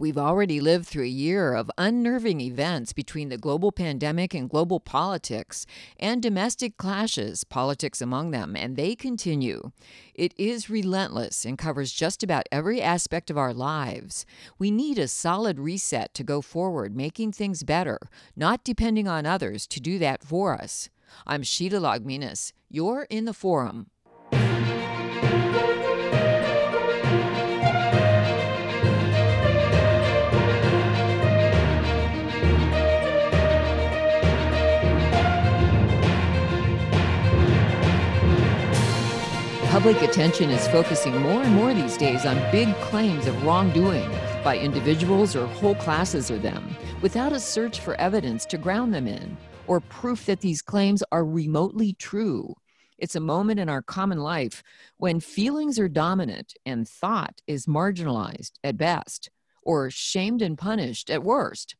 We've already lived through a year of unnerving events between the global pandemic and global politics, and domestic clashes, politics among them, and they continue. It is relentless and covers just about every aspect of our lives. We need a solid reset to go forward, making things better, not depending on others to do that for us. I'm Sheila Liaugminas. You're in the forum. Public attention is focusing more and more these days on big claims of wrongdoing by individuals or whole classes of them, without a search for evidence to ground them in or proof that these claims are remotely true. It's a moment in our common life when feelings are dominant and thought is marginalized at best, or shamed and punished at worst.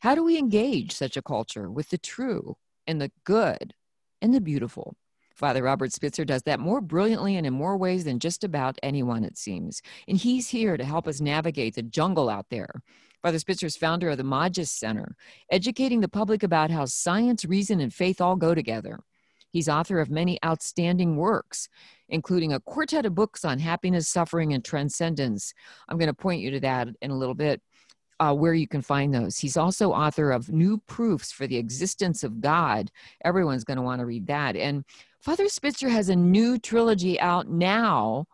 How do we engage such a culture with the true and the good and the beautiful? Father Robert Spitzer does that more brilliantly and in more ways than just about anyone, it seems. And he's here to help us navigate the jungle out there. Father Spitzer is founder of the Magis Center, educating the public about how science, reason, and faith all go together. He's author of many outstanding works, including a quartet of books on happiness, suffering, and transcendence. I'm going to point you to that in a little bit. Uh, where you can find those. He's also author of New Proofs for the Existence of God. Everyone's going to want to read that. And Father Spitzer has a new trilogy out now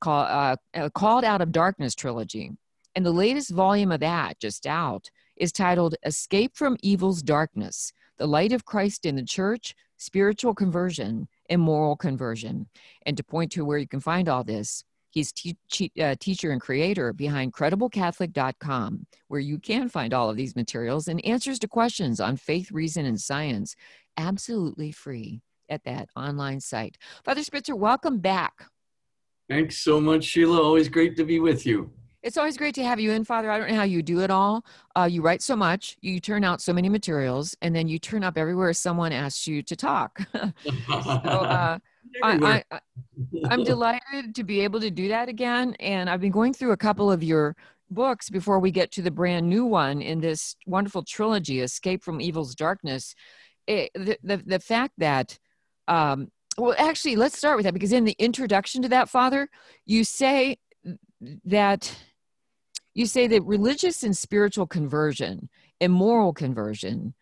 called, uh, uh, called Out of Darkness trilogy. And the latest volume of that, just out, is titled Escape from Evil's Darkness The Light of Christ in the Church, Spiritual Conversion, and Moral Conversion. And to point to where you can find all this, he's te- te- uh, teacher and creator behind crediblecatholic.com, where you can find all of these materials and answers to questions on faith, reason, and science absolutely free at that online site. Father Spitzer, welcome back. Thanks so much, Sheila. Always great to be with you. It's always great to have you in, Father. I don't know how you do it all. Uh, you write so much, you turn out so many materials, and then you turn up everywhere someone asks you to talk. so, uh, I, I, I'm delighted to be able to do that again. And I've been going through a couple of your books before we get to the brand new one in this wonderful trilogy, Escape from Evil's Darkness. It, the, the, the fact that um, well, actually, let's start with that because in the introduction to that, Father, you say that you say that religious and spiritual conversion and moral conversion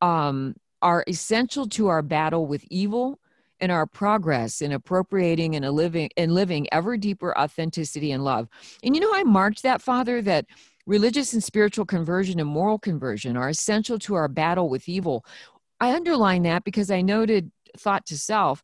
um, are essential to our battle with evil and our progress in appropriating and living and living ever deeper authenticity and love. And you know, I marked that, Father, that religious and spiritual conversion and moral conversion are essential to our battle with evil. I underline that because I noted thought to self,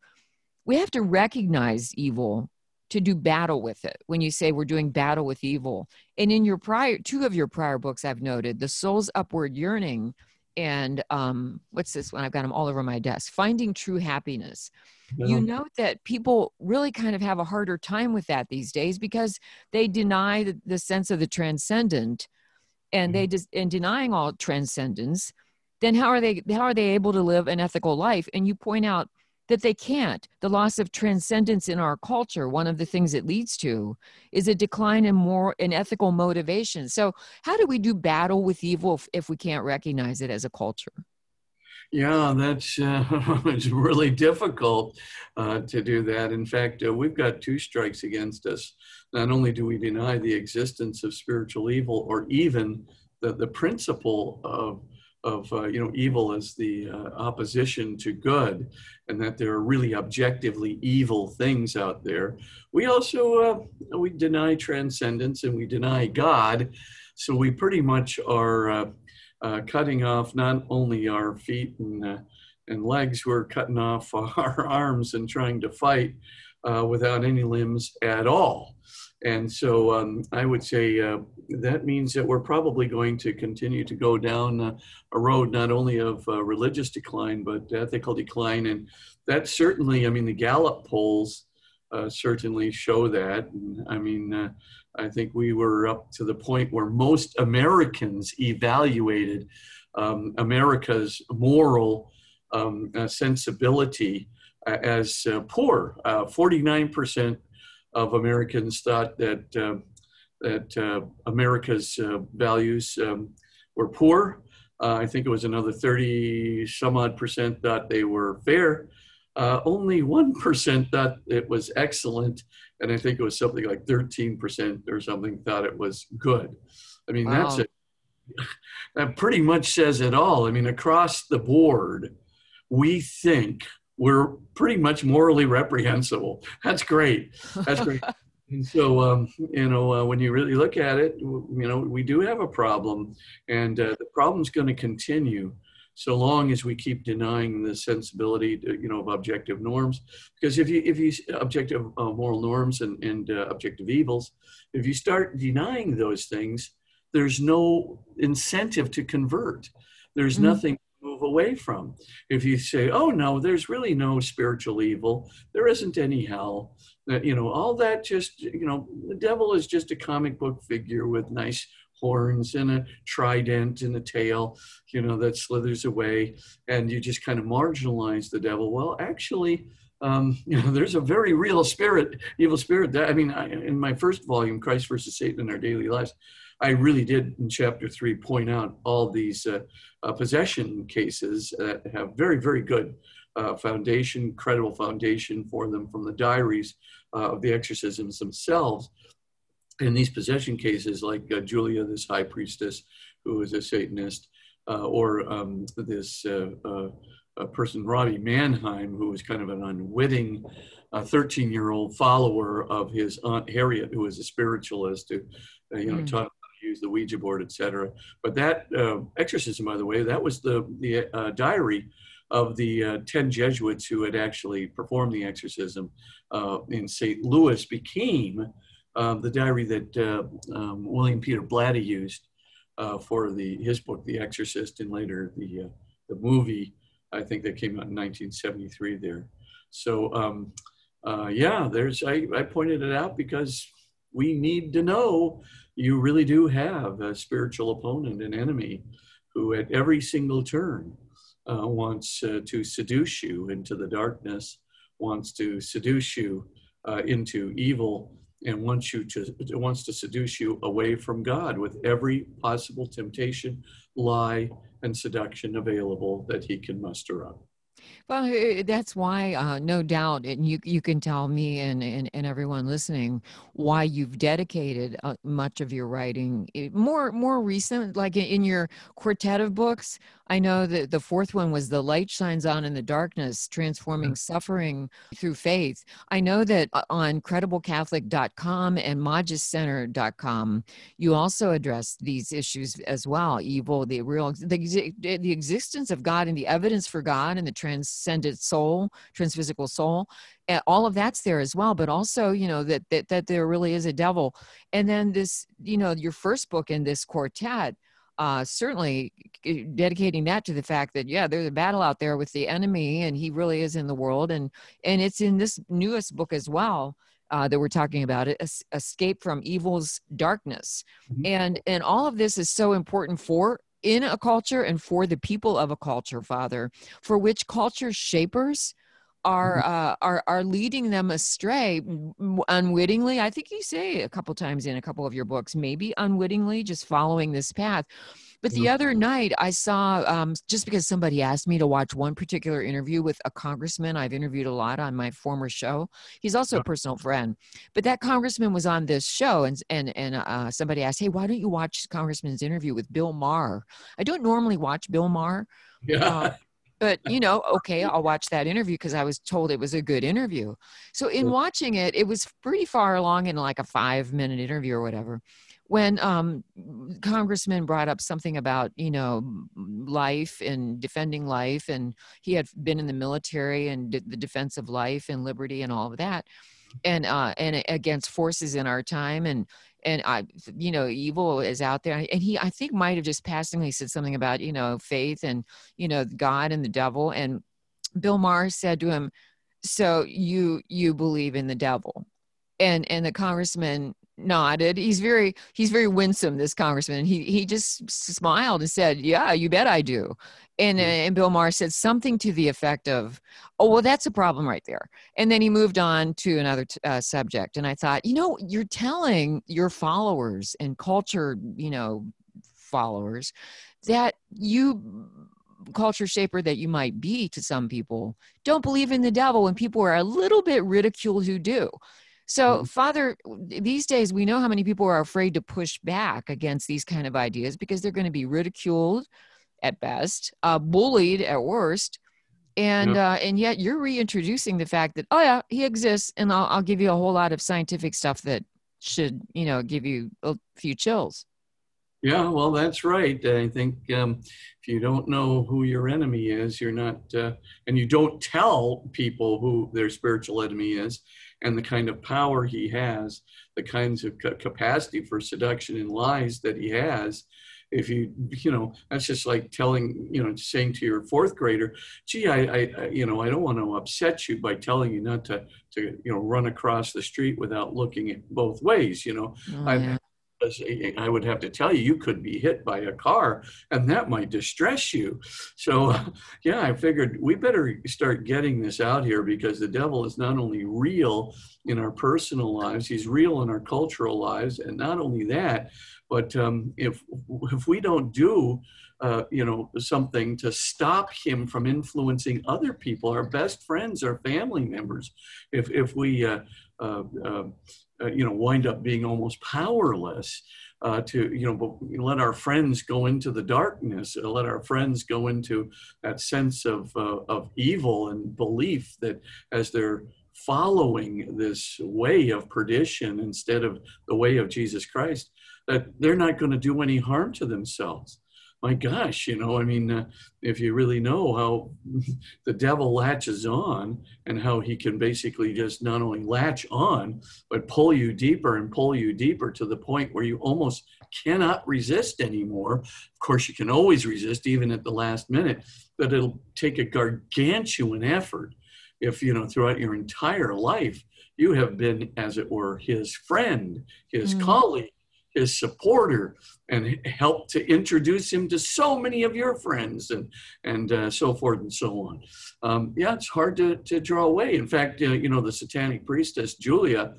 we have to recognize evil to do battle with it when you say we're doing battle with evil and in your prior two of your prior books i've noted the soul's upward yearning and um, what's this one i've got them all over my desk finding true happiness yeah. you note that people really kind of have a harder time with that these days because they deny the, the sense of the transcendent and mm-hmm. they just in denying all transcendence then how are they how are they able to live an ethical life and you point out that they can't the loss of transcendence in our culture one of the things it leads to is a decline in more in ethical motivation so how do we do battle with evil if, if we can't recognize it as a culture yeah, that's uh, it's really difficult uh, to do that. In fact, uh, we've got two strikes against us. Not only do we deny the existence of spiritual evil or even the, the principle of of uh, you know evil as the uh, opposition to good and that there are really objectively evil things out there. We also uh, we deny transcendence and we deny god so we pretty much are uh, uh, cutting off not only our feet and uh, and legs we're cutting off our arms and trying to fight without any limbs at all and so um, I would say uh, that means that we're probably going to continue to go down uh, a road not only of uh, religious decline, but ethical decline. And that certainly, I mean, the Gallup polls uh, certainly show that. I mean, uh, I think we were up to the point where most Americans evaluated um, America's moral um, uh, sensibility as poor. 49% of Americans thought that uh, that uh, America's uh, values um, were poor. Uh, I think it was another 30 some odd percent thought they were fair. Uh, only 1% thought it was excellent. And I think it was something like 13% or something thought it was good. I mean, wow. that's it. That pretty much says it all. I mean, across the board, we think we're pretty much morally reprehensible. That's great. That's great. And so, um, you know, uh, when you really look at it, you know, we do have a problem, and uh, the problem's going to continue so long as we keep denying the sensibility, to, you know, of objective norms. Because if you if you objective uh, moral norms and and uh, objective evils, if you start denying those things, there's no incentive to convert. There's mm-hmm. nothing move away from. If you say, oh, no, there's really no spiritual evil, there isn't any hell, that, you know, all that just, you know, the devil is just a comic book figure with nice horns and a trident and a tail, you know, that slithers away, and you just kind of marginalize the devil. Well, actually, um, you know, there's a very real spirit, evil spirit. That I mean, I, in my first volume, Christ versus Satan in Our Daily Lives, I really did in chapter three point out all these uh, uh, possession cases that have very, very good uh, foundation, credible foundation for them from the diaries uh, of the exorcisms themselves. In these possession cases, like uh, Julia, this high priestess who is a Satanist, uh, or um, this person, Robbie Mannheim, who was kind of an unwitting 13 year old follower of his Aunt Harriet, who was a spiritualist, who you know, mm. taught use the Ouija board, etc. But that uh, exorcism, by the way, that was the the uh, diary of the uh, ten Jesuits who had actually performed the exorcism uh, in St. Louis became um, the diary that uh, um, William Peter Blatty used uh, for the his book, The Exorcist, and later the the movie. I think that came out in 1973 there. So um, yeah, there's I, I pointed it out because we need to know you really do have a spiritual opponent, an enemy, who at every single turn uh, wants uh, to seduce you into the darkness, wants to seduce you uh, into evil, and wants you to wants to seduce you away from God with every possible temptation, lie, and seduction available that he can muster up. Well, that's why, uh, no doubt, and you you can tell me and, and, and everyone listening why you've dedicated uh, much of your writing more more recent, like in your quartet of books. I know that the fourth one was The Light Shines On in the Darkness, Transforming Suffering Through Faith. I know that uh, on crediblecatholic.com and magiscenter.com, you also address these issues as well evil, the real, the, the existence of God and the evidence for God and the transcendent soul, transphysical soul. All of that's there as well, but also, you know, that, that, that there really is a devil. And then this, you know, your first book in this quartet uh, certainly dedicating that to the fact that yeah there's a battle out there with the enemy and he really is in the world and and it's in this newest book as well uh, that we're talking about it escape from evil's darkness mm-hmm. and and all of this is so important for in a culture and for the people of a culture father for which culture shapers are mm-hmm. uh, are are leading them astray unwittingly. I think you say a couple times in a couple of your books, maybe unwittingly, just following this path. But the other night, I saw um, just because somebody asked me to watch one particular interview with a congressman I've interviewed a lot on my former show. He's also a personal friend, but that congressman was on this show, and and and uh, somebody asked, "Hey, why don't you watch Congressman's interview with Bill Maher?" I don't normally watch Bill Maher. Yeah. Uh, but you know okay i'll watch that interview because i was told it was a good interview so in watching it it was pretty far along in like a five minute interview or whatever when um, congressman brought up something about you know life and defending life and he had been in the military and the defense of life and liberty and all of that and uh, and against forces in our time and and I, you know, evil is out there. And he, I think, might have just passingly said something about, you know, faith and, you know, God and the devil. And Bill Maher said to him, "So you you believe in the devil?" And and the congressman nodded. He's very he's very winsome. This congressman. He he just smiled and said, "Yeah, you bet I do." And uh, and Bill Maher said something to the effect of, "Oh well, that's a problem right there." And then he moved on to another t- uh, subject. And I thought, you know, you're telling your followers and culture, you know, followers that you culture shaper that you might be to some people don't believe in the devil when people are a little bit ridiculed who do so mm-hmm. father these days we know how many people are afraid to push back against these kind of ideas because they're going to be ridiculed at best uh, bullied at worst and uh, and yet you're reintroducing the fact that oh yeah he exists and I'll, I'll give you a whole lot of scientific stuff that should you know give you a few chills yeah, well, that's right. I think um, if you don't know who your enemy is, you're not, uh, and you don't tell people who their spiritual enemy is and the kind of power he has, the kinds of capacity for seduction and lies that he has. If you, you know, that's just like telling, you know, saying to your fourth grader, gee, I, I, you know, I don't want to upset you by telling you not to, to, you know, run across the street without looking at both ways. You know, oh, yeah. I would have to tell you, you could be hit by a car and that might distress you. So, yeah, I figured we better start getting this out here because the devil is not only real in our personal lives, he's real in our cultural lives. And not only that, but um, if, if we don't do uh, you know something to stop him from influencing other people our best friends our family members if if we uh, uh, uh you know, wind up being almost powerless uh, to, you know, let our friends go into the darkness, uh, let our friends go into that sense of, uh, of evil and belief that as they're following this way of perdition instead of the way of Jesus Christ, that they're not going to do any harm to themselves my gosh, you know, I mean, uh, if you really know how the devil latches on and how he can basically just not only latch on, but pull you deeper and pull you deeper to the point where you almost cannot resist anymore. Of course, you can always resist even at the last minute, but it'll take a gargantuan effort if, you know, throughout your entire life, you have been, as it were, his friend, his mm. colleague his supporter and help to introduce him to so many of your friends and and uh, so forth and so on. Um, yeah, it's hard to, to draw away. In fact, uh, you know, the satanic priestess Julia,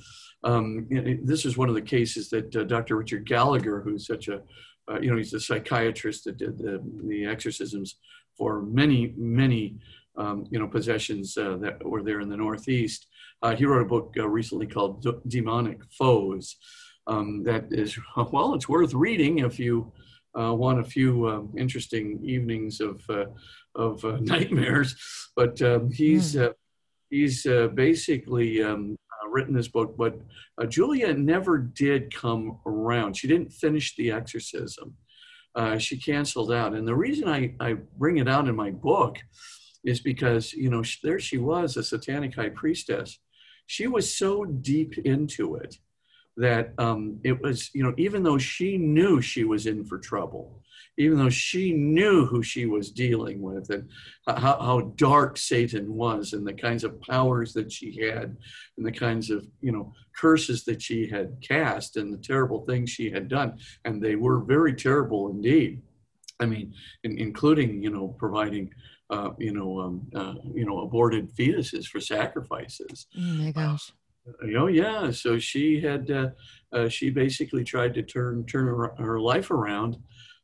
um, this is one of the cases that uh, Dr. Richard Gallagher, who's such a, uh, you know, he's a psychiatrist that did the, the exorcisms for many, many, um, you know, possessions uh, that were there in the Northeast. Uh, he wrote a book recently called Demonic Foes um, that is, well, it's worth reading if you uh, want a few um, interesting evenings of, uh, of uh, nightmares. But um, he's, mm. he's uh, basically um, uh, written this book, but Julia never did come around. She didn't finish the exorcism. she canceled out. And the reason I, I bring it out in my book is because, you know, there she was, a satanic high priestess. She was so deep into it that um, it was, you know, even though she knew she was in for trouble, even though she knew who she was dealing with and how, how dark Satan was and the kinds of powers that she had and the kinds of, you know, curses that she had cast and the terrible things she had done. And they were very terrible indeed. I mean, in, including, you know, providing uh, you know, um, uh, you know, aborted fetuses for sacrifices. Oh my gosh. Oh yeah, so she had uh, uh, she basically tried to turn turn her, her life around,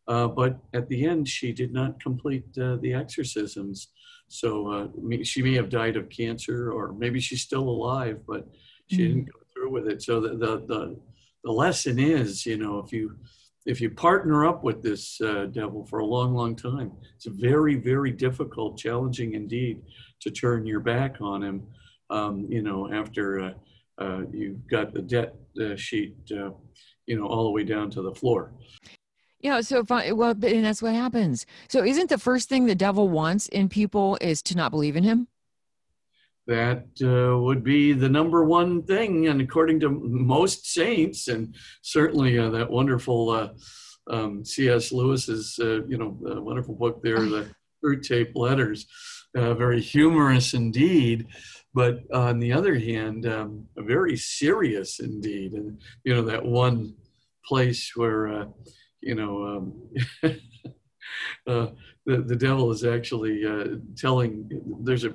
uh, but at the end she did not complete uh, the exorcisms. So uh, she may have died of cancer, or maybe she's still alive, but she mm didn't go through with it. So the, the the the lesson is, you know, if you if you partner up with this uh, devil for a long, long time, it's very, very difficult, challenging indeed, to turn your back on him. Um, you know, after uh, you've got the debt uh, sheet, uh, you know, all the way down to the floor. Yeah, so if I, well, and that's what happens. So, isn't the first thing the devil wants in people is to not believe in him? That uh, would be the number one thing, and according to most saints, and certainly uh, that wonderful uh, um, C.S. Lewis's, you know, wonderful book there, the Screwtape Letters, very humorous indeed. But on the other hand, um, very serious indeed. And, you know, that one place where, uh, you know, um, uh, the, the devil is actually uh, telling, there's a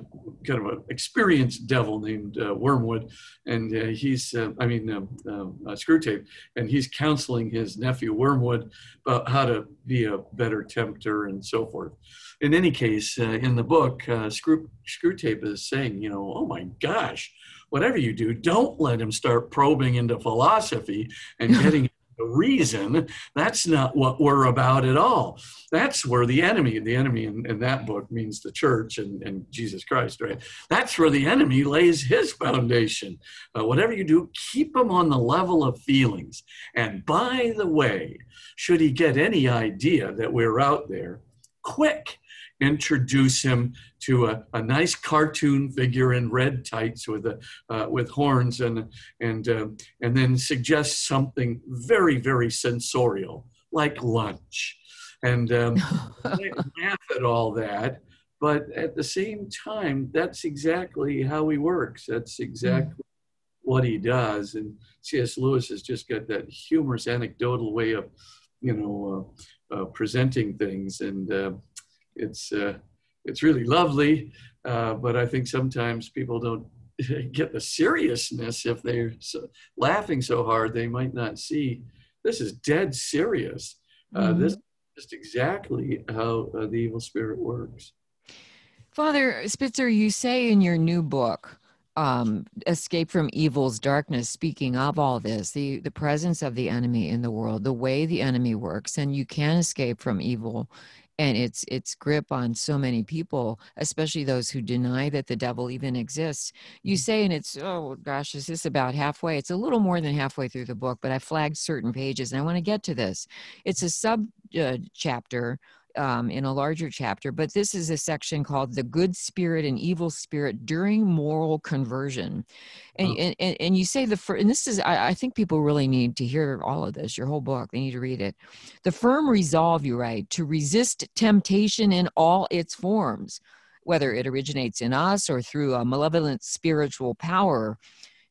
kind of an experienced devil named uh, Wormwood, and uh, he's, uh, I mean, um, um, Screwtape, and he's counseling his nephew Wormwood about how to be a better tempter and so forth. In any case, uh, in the book, Screw, Screwtape is saying, you know, oh my gosh, whatever you do, don't let him start probing into philosophy and getting the reason. That's not what we're about at all. That's where the enemy, the enemy in, in that book means the church and, and, Jesus Christ, right? That's where the enemy lays his foundation. Uh, whatever you do, keep him on the level of feelings. And by the way, should he get any idea that we're out there, quick, introduce him to a, a nice cartoon figure in red tights with a, uh, with horns and and uh, and then suggest something very very sensorial like lunch. And um, laugh at all that but at the same time that's exactly how he works. That's exactly mm. what he does. And cs lewis has just got that humorous anecdotal way of you know uh, uh presenting things. And uh, it's uh, it's really lovely, uh, but I think sometimes people don't get the seriousness if they're so, laughing so hard they might not see this is dead serious. Uh, mm-hmm. This is just exactly how uh, the evil spirit works. Father Spitzer, you say in your new book, um, escape from evil's darkness speaking of all this the the presence of the enemy in the world the way the enemy works and you can escape from evil and its its grip on so many people especially those who deny that the devil even exists. You mm. say and it's oh gosh is this about halfway? It's a little more than halfway through the book but i flagged certain pages and i want to get to this. It's a sub uh, chapter um, in a larger chapter, but this is a section called The Good Spirit and Evil Spirit During Moral Conversion. And, oh. and, and, and, you say the and this is, I, I think people really need to hear all of this, your whole book, they need to read it. The firm resolve, you write, to resist temptation in all its forms, whether it originates in us or through a malevolent spiritual power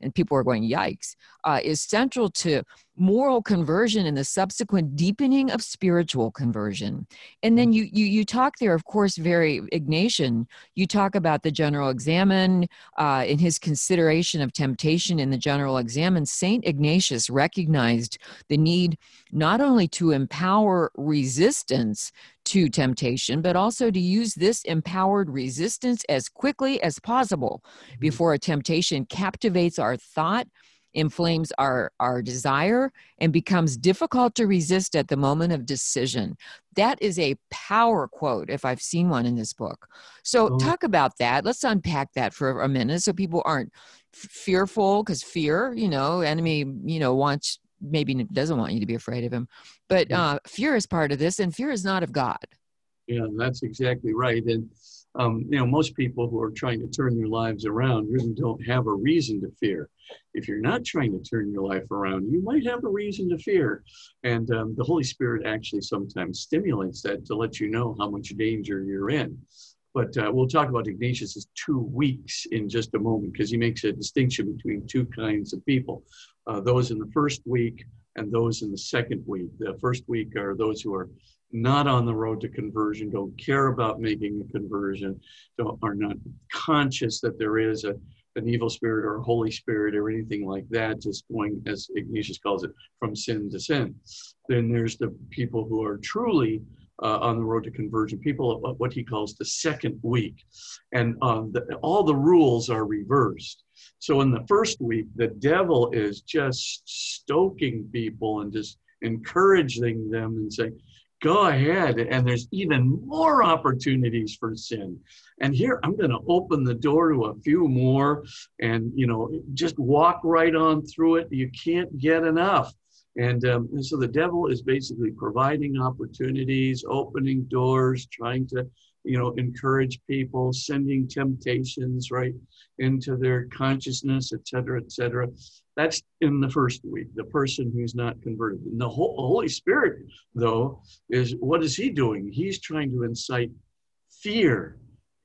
and people are going, yikes, uh, is central to moral conversion and the subsequent deepening of spiritual conversion. And then you you you talk there, of course, very Ignatian. You talk about the general examen uh, in his consideration of temptation in the general examen. Saint Ignatius recognized the need not only to empower resistance to temptation, but also to use this empowered resistance as quickly as possible mm-hmm. before a temptation captivates our thought inflames our, our desire and becomes difficult to resist at the moment of decision. That is a power quote, if I've seen one in this book. So, oh. talk about that. Let's unpack that for a minute so people aren't fearful because fear, you know, enemy, you know, wants maybe doesn't want you to be afraid of him. But uh, fear is part of this, and fear is not of God. Yeah, that's exactly right. And um, you know, most people who are trying to turn their lives around really don't have a reason to fear. If you're not trying to turn your life around, you might have a reason to fear. And um, the Holy Spirit actually sometimes stimulates that to let you know how much danger you're in. But uh, we'll talk about Ignatius's two weeks in just a moment because he makes a distinction between two kinds of people uh, those in the first week and those in the second week. The first week are those who are not on the road to conversion, don't care about making a conversion, don't, are not conscious that there is a, an evil spirit or a Holy Spirit or anything like that, just going, as Ignatius calls it, from sin to sin. Then there's the people who are truly uh, on the road to conversion, people of what he calls the second week. And uh, the, all the rules are reversed. So in the first week, the devil is just stoking people and just encouraging them and saying, go ahead and there's even more opportunities for sin. And here i'm going to open the door to a few more and you know just walk right on through it. You can't get enough. And, um, and so the devil is basically providing opportunities opening doors trying to you know encourage people sending temptations right into their consciousness et cetera et cetera that's in the first week, the person who's not converted. And the Holy Spirit, though, is what is he doing? He's trying to incite fear,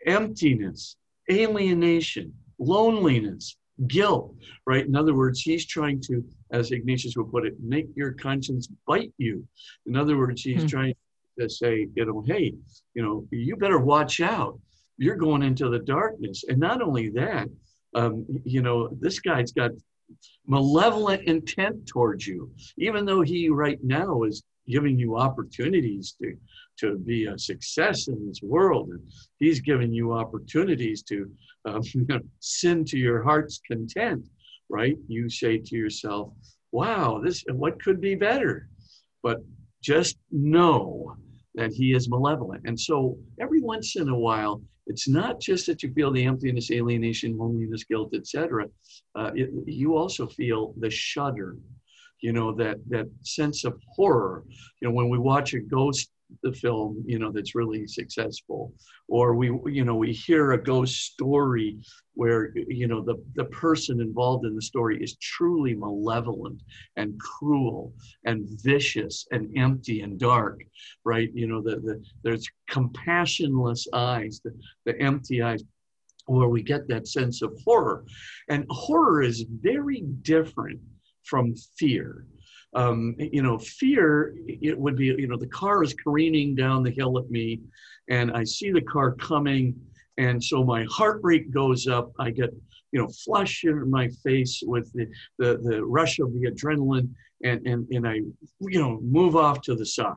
emptiness, alienation, loneliness, guilt, right? In other words, he's trying to, as Ignatius would put it, make your conscience bite you. In other words, he's hmm. trying to say, you know, hey, you know, you better watch out. You're going into the darkness. And not only that, um, you know, this guy's got malevolent intent towards you, even though he right now is giving you opportunities to to be a success in this world and he's giving you opportunities to um, you know, sin to your heart's content right you say to yourself wow this what could be better but just know that he is malevolent. And so every once in a while it's not just that you feel the emptiness alienation loneliness guilt etc uh, you also feel the shudder you know that that sense of horror. You know when we watch a ghost the film you know that's really successful. Or we you know we hear a ghost story where you know the the person involved in the story is truly malevolent and cruel and vicious and empty and dark right? You know the, the there's compassionless eyes the, the empty eyes where we get that sense of horror. And horror is very different from fear. Um, you know, fear, it would be, you know, the car is careening down the hill at me and I see the car coming. And so my heart rate goes up. I get, you know, flush in my face with the, the, the rush of the adrenaline and, and, and I, you know, move off to the side.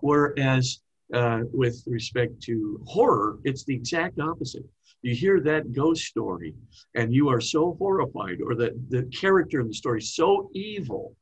Whereas uh, with respect to horror, it's the exact opposite you hear that ghost story and you are so horrified or that the character in the story is so evil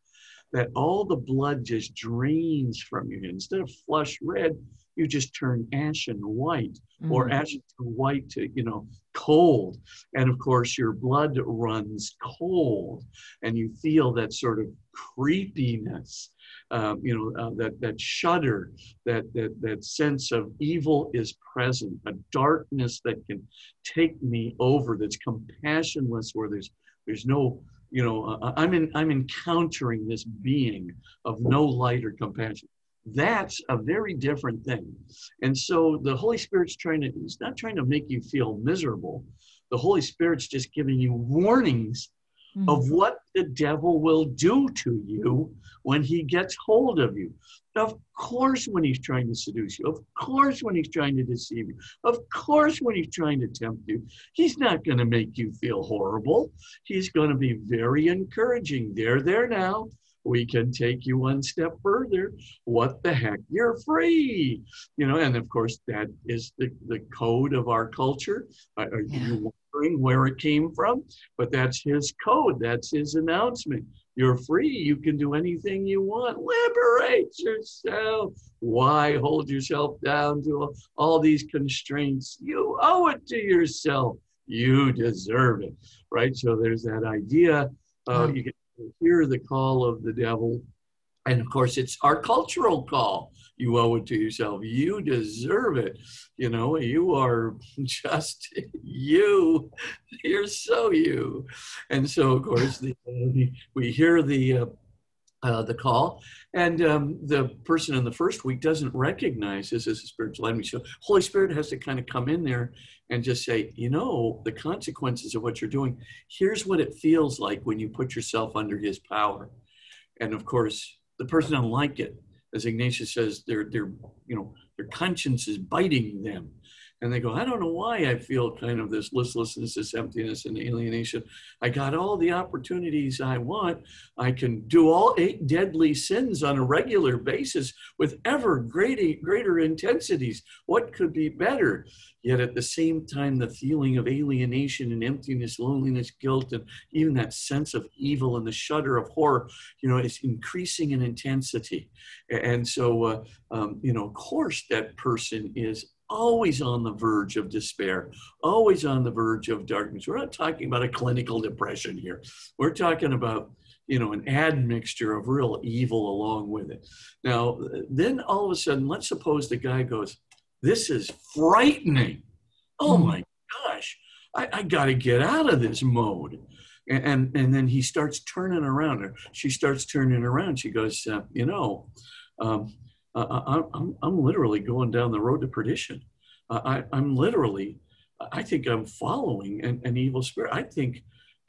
that all the blood just drains from you instead of flush red you just turn ashen white mm-hmm. or ashen to white to you know cold and of course your blood runs cold and you feel that sort of creepiness um, you know, uh, that that shudder, that that that sense of evil is present, a darkness that can take me over, that's compassionless, where there's there's no, you know, uh, uh, I'm in I'm encountering this being of no light or compassion. That's a very different thing. And so the Holy Spirit's trying to, he's not trying to make you feel miserable. The Holy Spirit's just giving you warnings mm-hmm. of what the devil will do to you when he gets hold of you. Of course, when he's trying to seduce you. Of course, when he's trying to deceive you. Of course, when he's trying to tempt you. He's not going to make you feel horrible. He's going to be very encouraging. They're there now. We can take you one step further. What the heck? You're free. You know, and of course, that is the, the code of our culture. Are yeah. you wondering where it came from? But that's his code. That's his announcement. You're free. You can do anything you want. Liberate yourself. Why hold yourself down to all these constraints? You owe it to yourself. You deserve it. Right? So there's that idea. Uh, you can hear the call of the devil. And of course, it's our cultural call. You owe it to yourself. You deserve it. You know, you are just you. You're so you. And so, of course, the, we hear the uh, uh, the call, and um, the person in the first week doesn't recognize this as a spiritual enemy. So Holy Spirit has to kind of come in there and just say, you know, the consequences of what you're doing. Here's what it feels like when you put yourself under His power, and of course, the person doesn't like it as Ignatius says, their their you know their conscience is biting them, and they go, I don't know why I feel kind of this listlessness, this emptiness, and alienation. I got all the opportunities I want. I can do all eight deadly sins on a regular basis with ever greater greater intensities. What could be better? Yet at the same time, the feeling of alienation and emptiness, loneliness, guilt, and even that sense of evil and the shudder of horror, you know, is increasing in intensity. And so, uh, um, you know, of course, that person is always on the verge of despair, always on the verge of darkness. We're not talking about a clinical depression here. We're talking about you know, an admixture of real evil along with it. Now, then all of a sudden, let's suppose the guy goes, this is frightening. Oh hmm. my gosh, I, I got to get out of this mode. And, and, and, then he starts turning around, or she starts turning around. She goes, uh, You know, um, I, I'm, I'm literally going down the road to perdition. I, I'm literally I think I'm following an, an evil spirit. I think,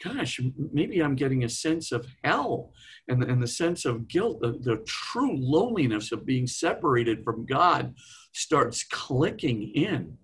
gosh, maybe I'm getting a sense of hell and, and the sense of guilt, the, the true loneliness of being separated from God starts clicking in.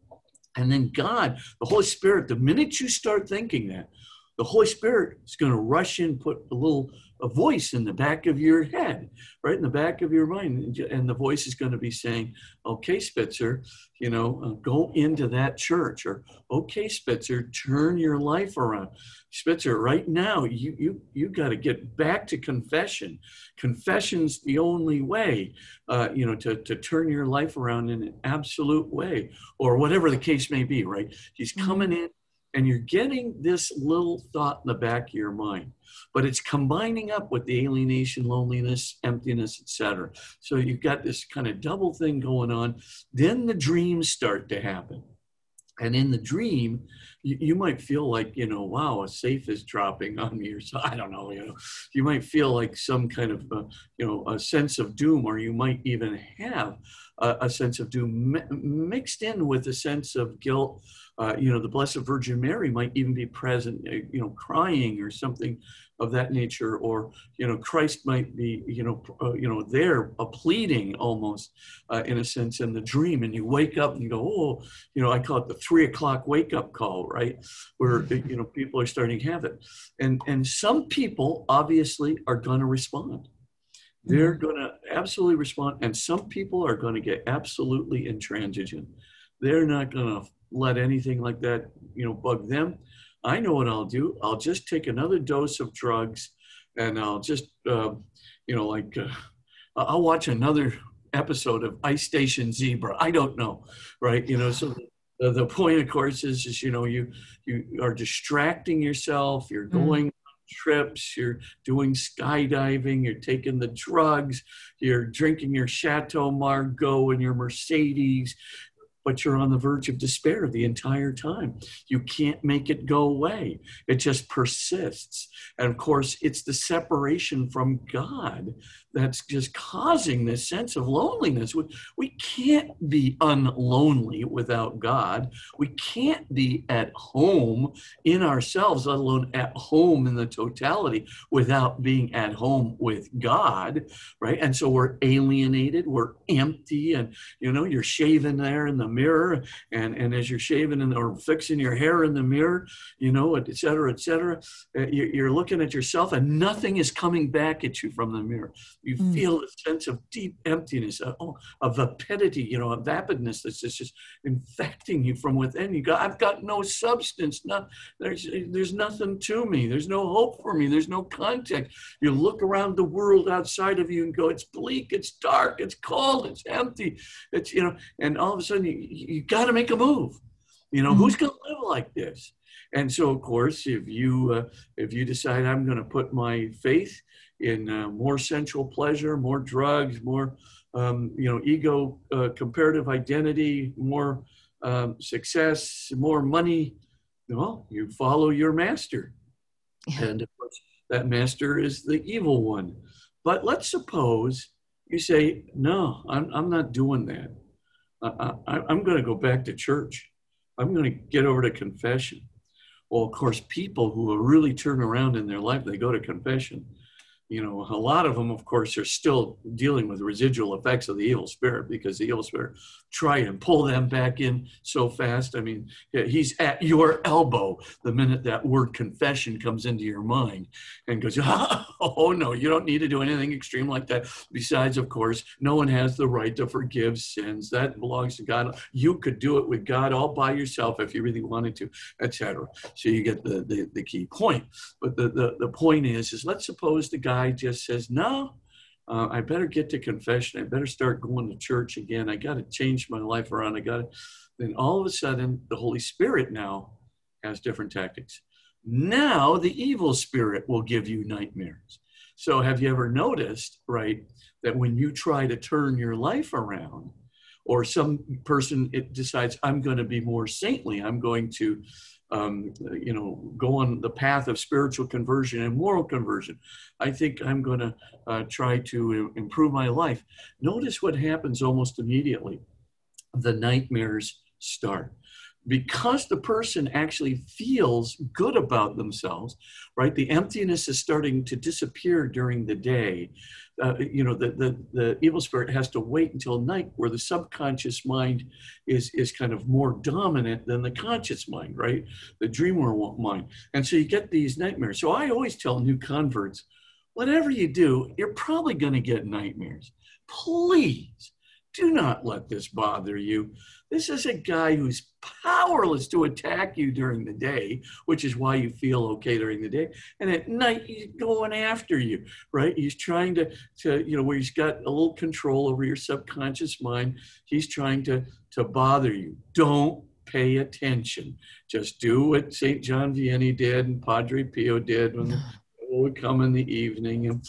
And then God, the Holy Spirit, the minute you start thinking that, the Holy Spirit is going to rush in, put a little a voice in the back of your head, right in the back of your mind, and the voice is going to be saying, "Okay, Spitzer, you know, uh, go into that church," or "Okay, Spitzer, turn your life around." Spitzer, right now, you you you got to get back to confession. Confession's the only way, uh, you know, to to turn your life around in an absolute way, or whatever the case may be. Right? He's mm-hmm. coming in and you're getting this little thought in the back of your mind but it's combining up with the alienation loneliness emptiness etc so you've got this kind of double thing going on. Then the dreams start to happen. And in the dream you, might feel like you know wow a safe is dropping on me or so i don't know you know. You might feel like some kind of uh, you know a sense of doom or you might even have a, a sense of doom mi- mixed in with a sense of guilt uh, you know, the Blessed Virgin Mary might even be present, uh, you know, crying or something of that nature, or you know, Christ might be, you know, uh, you know, there, a pleading almost, uh, in a sense, in the dream, and you wake up and you go, oh, you know, I call it the three o'clock wake up call, right, where you know people are starting to have it, and and some people obviously are going to respond. They're mm-hmm. going to absolutely respond, and some people are going to get absolutely intransigent. They're not going to let anything like that, you know, bug them. I know what I'll do. I'll just take another dose of drugs, and I'll just, uh, you know, like uh, I'll watch another episode of Ice Station Zebra. I don't know, right? You know, so the, the point, of course, is, is you know, you you are distracting yourself. You're mm-hmm. going. Mm. Trips, you're doing skydiving, you're taking the drugs, you're drinking your Chateau Margaux and your Mercedes, but you're on the verge of despair the entire time. You can't make it go away. It just persists. And of course, it's the separation from God that's just causing this sense of loneliness. We, we can't be unlonely without God. We can't be at home in ourselves, let alone at home in the totality, without being at home with God, right? And so we're alienated, we're empty, and you know, you're shaving there in the mirror, and, and as you're shaving and or fixing your hair in the mirror, you know, et cetera, et cetera, uh, you're looking at yourself, and nothing is coming back at you from the mirror you mm. feel a sense of deep emptiness, a, oh, a vapidity, you know, a vapidness that's just, just infecting you from within. You go, I've got no substance. No, there's, there's nothing to me. There's no hope for me. There's no contact. You look around the world outside of you and go, it's bleak, it's dark, it's cold, it's empty. It's, you know, and all of a sudden you, you got to make a move. You know, mm who's going to live like this? And so, of course, if you uh, if you decide I'm going to put my faith in uh, more sensual pleasure, more drugs, more um, you know ego uh, comparative identity, more um, success, more money. Well, you follow your master, yeah. and of course that master is the evil one. But let's suppose you say, "No, I'm I'm not doing that. I, I, I'm going to go back to church. I'm going to get over to confession." Well, of course, people who are really turn around in their life, they go to confession you know, a lot of them, of course, are still dealing with residual effects of the evil spirit because the evil spirit try and pull them back in so fast. I mean, he's at your elbow the minute that word confession comes into your mind and goes, oh, no, you don't need to do anything extreme like that. Besides, of course, no one has the right to forgive sins. That belongs to God. You could do it with God all by yourself if you really wanted to, etc. So you get the, the, the key point. But the, the, the point is, is let's suppose the guy just says, no, uh, I better get to confession. I better start going to church again. I got to change my life around. I got to. Then all of a sudden, the Holy Spirit now has different tactics. Now the evil spirit will give you nightmares. So have you ever noticed, right, that when you try to turn your life around, or some person it decides I'm going to be more saintly, I'm going to um, you know, go on the path of spiritual conversion and moral conversion. I think I'm going to uh, try to improve my life. Notice what happens almost immediately. The nightmares start. because the person actually feels good about themselves, right? The emptiness is starting to disappear during the day. Uh, you know, the, the, the evil spirit has to wait until night where the subconscious mind is, is kind of more dominant than the conscious mind, right? The dreamer mind. And so you get these nightmares. So I always tell new converts, whatever you do, you're probably going to get nightmares. Please do not let this bother you. This is a guy who's powerless to attack you during the day, which is why you feel okay during the day. And at night, he's going after you, right? He's trying to, to you know, where he's got a little control over your subconscious mind. He's trying to, to bother you. Don't pay attention. Just do what St. John Vianney did and Padre Pio did when the would come in the evening and,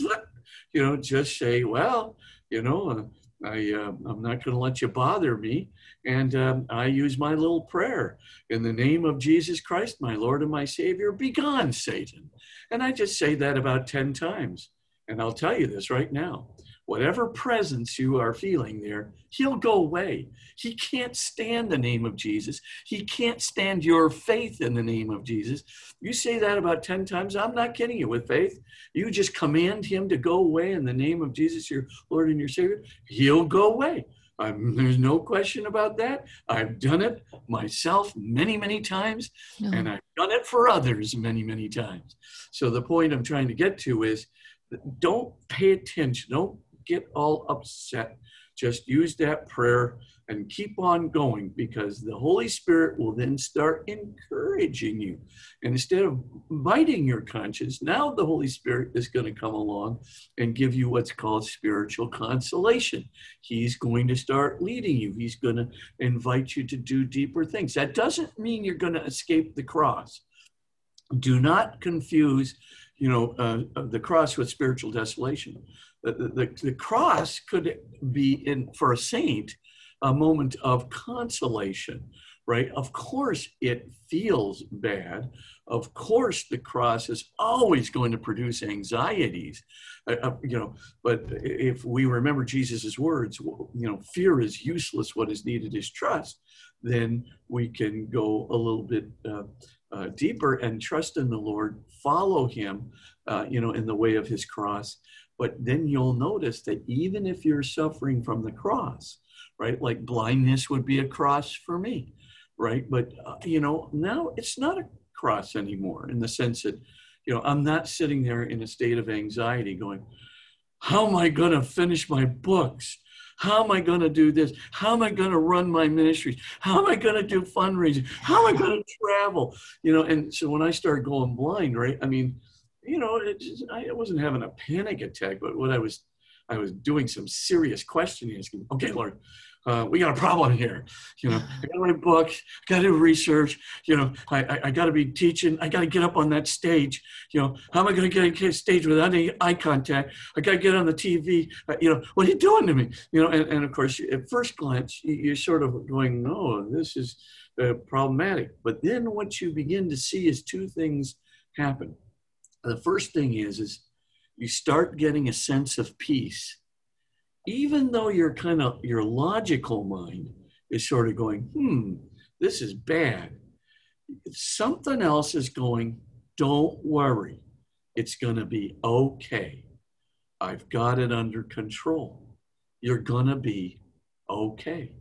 you know, just say, well, you know, uh, I, uh, I'm not going to let you bother me. And um, I use my little prayer in the name of Jesus Christ, my Lord and my Savior, be gone, Satan. And I just say that about 10 times. And I'll tell you this right now whatever presence you are feeling there, he'll go away. He can't stand the name of Jesus. He can't stand your faith in the name of Jesus. You say that about 10 times, I'm not kidding you with faith. You just command him to go away in the name of Jesus, your Lord and your Savior, he'll go away. I'm, there's no question about that. I've done it myself many, many times, no. and I've done it for others many, many times. So the point I'm trying to get to is don't pay attention. Don't get all upset. Just use that prayer and keep on going because the Holy Spirit will then start encouraging you. And instead of biting your conscience, now the Holy Spirit is going to come along and give you what's called spiritual consolation. He's going to start leading you, He's going to invite you to do deeper things. That doesn't mean you're going to escape the cross. Do not confuse you know, uh, the cross with spiritual desolation the, the, cross could be in for a saint a moment of consolation right? Of course it feels bad. Of course the cross is always going to produce anxieties. Uh, uh you know but if we remember jesus's words you know fear is useless what is needed is trust then we can go a little bit uh, uh, deeper and trust in the lord follow him uh, you know in the way of his cross but then you'll notice that even if you're suffering from the cross, right, like blindness would be a cross for me, right? But, uh, you know, now it's not a cross anymore in the sense that, you know, I'm not sitting there in a state of anxiety going, how am I going to finish my books? How am I going to do this? How am I going to run my ministries? How am I going to do fundraising? How am I going to travel? You know, and so when I started going blind, right? I mean, you know, just, I wasn't having a panic attack, but what I was, I was doing some serious questioning, asking, okay, Lord, uh, we got a problem here. You know, I got to write books, got to do research. You know, I, I, I got to be teaching. I got to get up on that stage. You know, how am I going to get on stage without any eye contact? I got to get on the TV. Uh, you know, what are you doing to me? You know, and, and of course, at first glance, you're sort of going, no, this is uh, problematic. But then what you begin to see is two things happen the first thing is is you start getting a sense of peace. Even though your kind of your logical mind is sort of going hmm this is bad something else is going don't worry it's going to be okay. I've got it under control. You're going to be okay.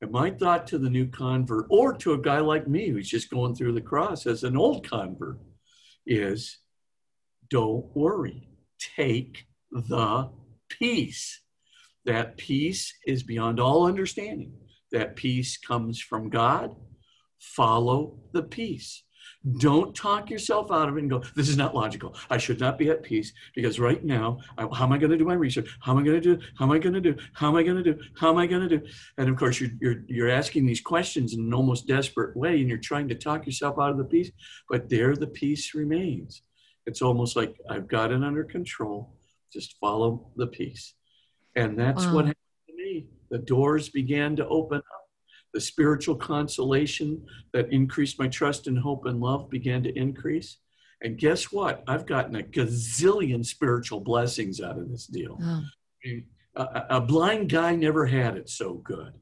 And my thought to the new convert or to a guy like me who's just going through the cross as an old convert is don't worry. Take the peace. That peace is beyond all understanding. That peace comes from God. Follow the peace. Don't talk yourself out of it and go, this is not logical. I should not be at peace because right now, I, how am I going to do my research? How am I going to do? How am I going to do? How am I going to do? How am I going to do? And of course, you're, you're, you're asking these questions in an almost desperate way and you're trying to talk yourself out of the peace, but there the peace remains. It's almost like I've got it under control. Just follow the peace. And that's wow. what happened to me. The doors began to open up. The spiritual consolation that increased my trust and hope and love began to increase. And guess what? I've gotten a gazillion spiritual blessings out of this deal. Oh. I mean, a, a, blind guy never had it so good.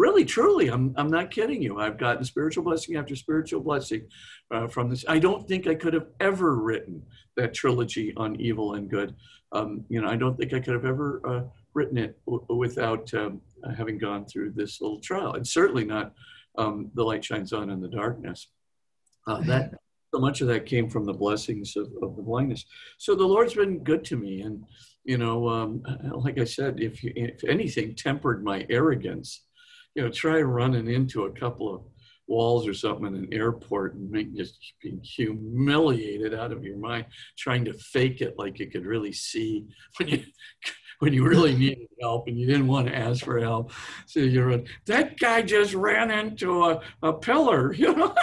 Really, truly, I'm, I'm not kidding you. I've gotten spiritual blessing after spiritual blessing uh, from this. I don't think I could have ever written that trilogy on evil and good. Um, you know, I don't think I could have ever uh, written it w- without um, having gone through this little trial, and certainly not um, the light shines on in the darkness. Uh, that so much of that came from the blessings of, of the blindness. So the Lord's been good to me, and you know, um, like I said, if you, if anything tempered my arrogance, you know, try running into a couple of walls or something in an airport and make just being humiliated out of your mind, trying to fake it like you could really see when you when you really needed help and you didn't want to ask for help. So you're that guy just ran into a, a pillar, you know.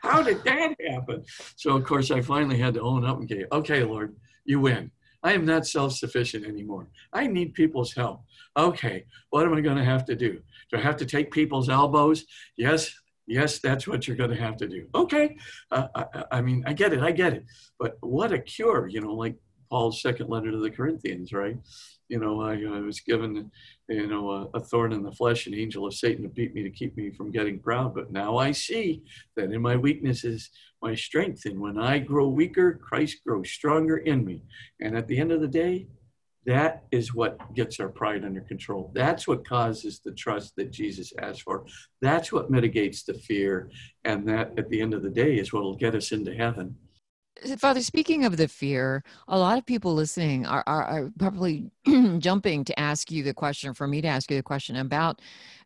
How did that happen? So of course I finally had to own up and say, okay, Lord, you win. I am not self-sufficient anymore. I need people's help. Okay, what am I going to have to do? Do I have to take people's elbows? Yes, yes, that's what you're going to have to do. Okay, uh, I, I, mean, I get it, I get it. But what a cure, you know, like Paul's second letter to the Corinthians, right? You know, I, I was given, you know, a, a, thorn in the flesh, an angel of Satan to beat me to keep me from getting proud. But now I see that in my weaknesses, my strength. And when I grow weaker, Christ grows stronger in me. And at the end of the day, that is what gets our pride under control. That's what causes the trust that Jesus asked for. That's what mitigates the fear. And that at the end of the day is what will get us into heaven. Father, speaking of the fear, a lot of people listening are, are, are probably jumping to ask you the question, for me to ask you the question about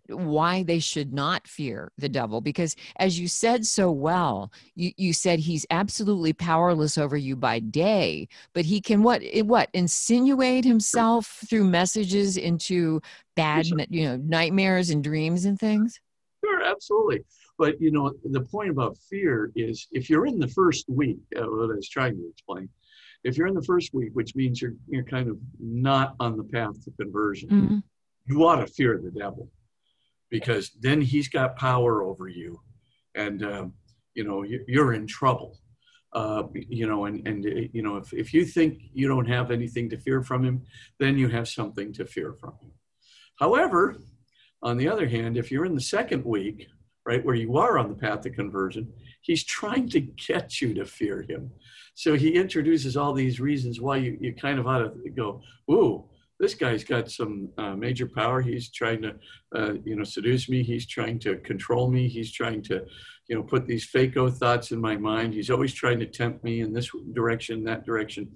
why they should not fear the devil because as you said so well you, you said he's absolutely powerless over you by day but he can what eh, what insinuate himself through messages into bad you know nightmares and dreams and things? Sure absolutely but you know the point about fear is if you're in the first week uh, what i was trying to explain if you're in the first week which means you're you're kind of not on the path to conversion mm-hmm. you ought to fear the devil because then he's got power over you and um, you know you're in trouble uh, you know and, and uh, you know if, if you think you don't have anything to fear from him then you have something to fear from him however on the other hand if you're in the second week right where you are on the path to conversion he's trying to get you to fear him so he introduces all these reasons why you, you kind of ought to go ooh this guy's got some uh, major power. He's trying to, uh, you know, seduce me. He's trying to control me. He's trying to, you know, put these fako thoughts in my mind. He's always trying to tempt me in this direction, that direction.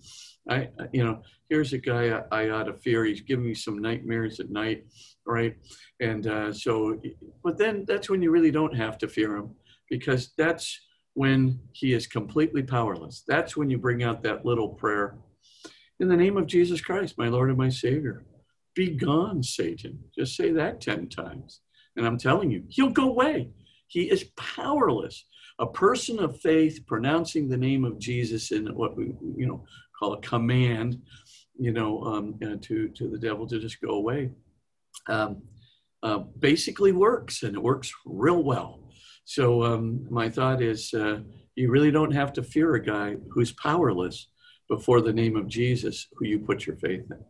I, you know, here's a guy I, I ought to fear. He's giving me some nightmares at night, right? And uh, so, but then that's when you really don't have to fear him because that's when he is completely powerless. That's when you bring out that little prayer in the name of Jesus Christ, my Lord and my Savior. Be gone, Satan. Just say that 10 times. And I'm telling you, he'll go away. He is powerless. A person of faith pronouncing the name of Jesus in what we, you know, call a command, you know, um, uh, to, to the devil to just go away, um, uh, basically works and it works real well. So um, my thought is uh, you really don't have to fear a guy who's powerless before the name of Jesus who you put your faith in.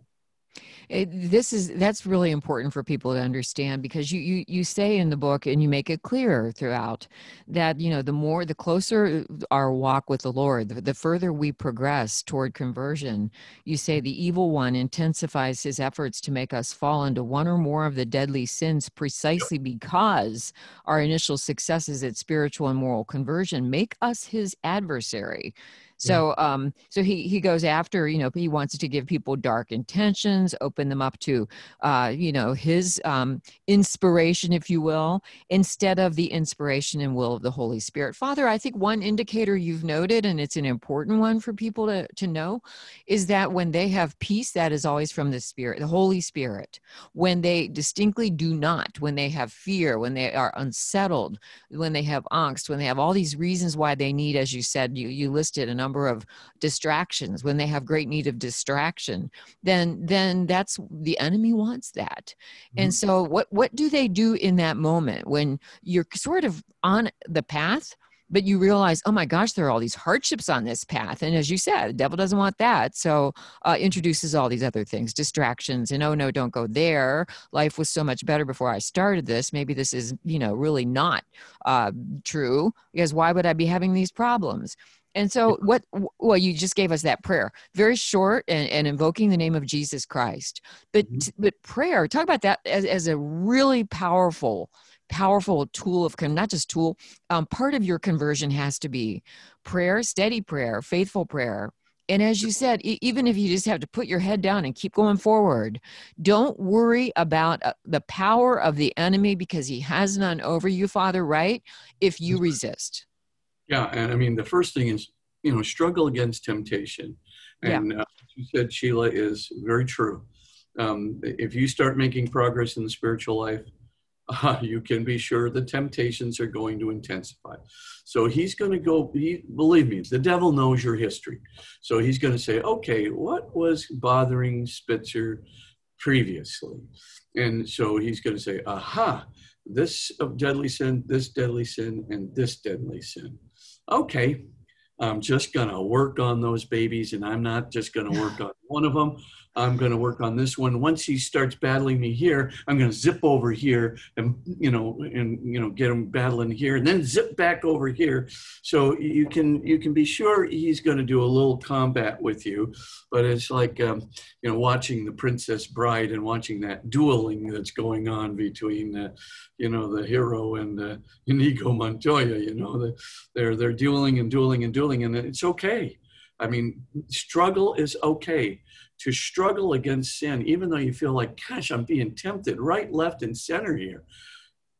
It, this is that's really important for people to understand because you, you you say in the book and you make it clear throughout that you know the more the closer our walk with the lord the, the further we progress toward conversion. You say the evil one intensifies his efforts to make us fall into one or more of the deadly sins precisely because our initial successes at spiritual and moral conversion make us his adversary so yeah. um so he he goes after you know he wants to give people dark intentions open them up to uh you know his um inspiration if you will instead of the inspiration and will of the holy spirit father i think one indicator you've noted and it's an important one for people to to know is that when they have peace that is always from the spirit the holy spirit when they distinctly do not when they have fear when they are unsettled when they have angst when they have all these reasons why they need as you said you you listed a number of distractions when they have great need of distraction then then that's the enemy wants that. Mm-hmm. and so what what do they do in that moment when you're sort of on the path but you realize oh my gosh there are all these hardships on this path. And as you said the devil doesn't want that. So uh, introduces all these other things distractions and oh no don't go there. Life was so much better before i started this. Maybe this is you know really not uh, true because why would i be having these problems and so, what, well, you just gave us that prayer, very short and, and invoking the name of Jesus Christ. But, mm-hmm. but prayer, talk about that as, as a really powerful, powerful tool of, not just tool, um, part of your conversion has to be prayer, steady prayer, faithful prayer. And as you said, even if you just have to put your head down and keep going forward, don't worry about uh, the power of the enemy because he has none over you, Father, right? If you resist. Yeah, and I mean the first thing is you know struggle against temptation, and yeah. uh, you said Sheila is very true. Um, if you start making progress in the spiritual life, uh, you can be sure the temptations are going to intensify. So he's going to go, he, believe me, the devil knows your history. So he's going to say, okay, what was bothering Spitzer previously? And so he's going to say, aha, this deadly sin, this deadly sin, and this deadly sin okay, I'm just going to work on those babies and I'm not just going to work on one of them. I'm going to work on this one. Once he starts battling me here, I'm going to zip over here and you know and you know get him battling here, and then zip back over here. So you can you can be sure he's going to do a little combat with you, but it's like um, you know watching the Princess Bride and watching that dueling that's going on between uh, you know the hero and uh, Inigo Montoya. You know the, they're they're dueling and dueling and dueling, and it's okay. I mean, struggle is okay to struggle against sin, even though you feel like, gosh, I'm being tempted right, left, and center here.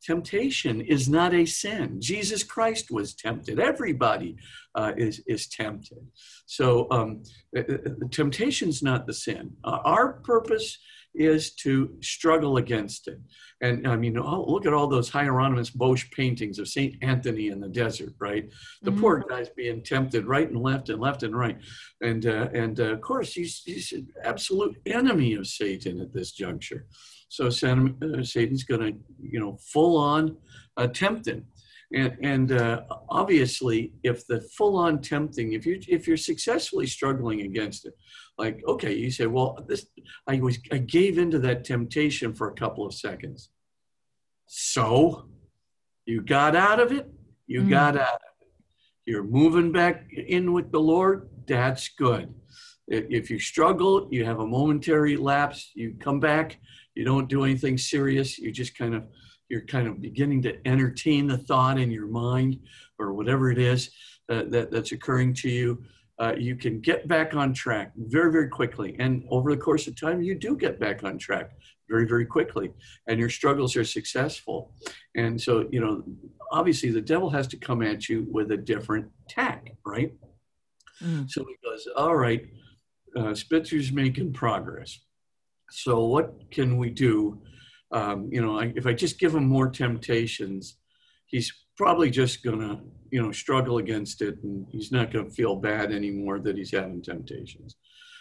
Temptation is not a sin. Jesus Christ was tempted. Everybody uh, is, is tempted. So um, uh, uh, temptation's not the sin. Uh, our purpose is to struggle against it. And I mean, look at all those Hieronymus Bosch paintings of St. Anthony in the desert, right? The mm-hmm. poor guy's being tempted right and left and left and right. And, uh, and uh, of course, he's, he's an absolute enemy of Satan at this juncture. So uh, Satan's going to, you know, full on uh, tempt him. And, and uh, obviously, if the full-on tempting, if you if you're successfully struggling against it, like okay, you say, well, this I was I gave into that temptation for a couple of seconds. So, you got out of it. You mm got out of it. You're moving back in with the Lord. That's good. If you struggle, you have a momentary lapse. You come back. You don't do anything serious. You just kind of you're kind of beginning to entertain the thought in your mind or whatever it is uh, that, that's occurring to you, uh, you can get back on track very, very quickly. And over the course of time, you do get back on track very, very quickly. And your struggles are successful. And so, you know, obviously the devil has to come at you with a different tack, right? Mm. So he goes, all right, uh, Spitzer's making progress. So what can we do um, you know, I, if I just give him more temptations, he's probably just to, you know, struggle against it and he's not to feel bad anymore that he's having temptations.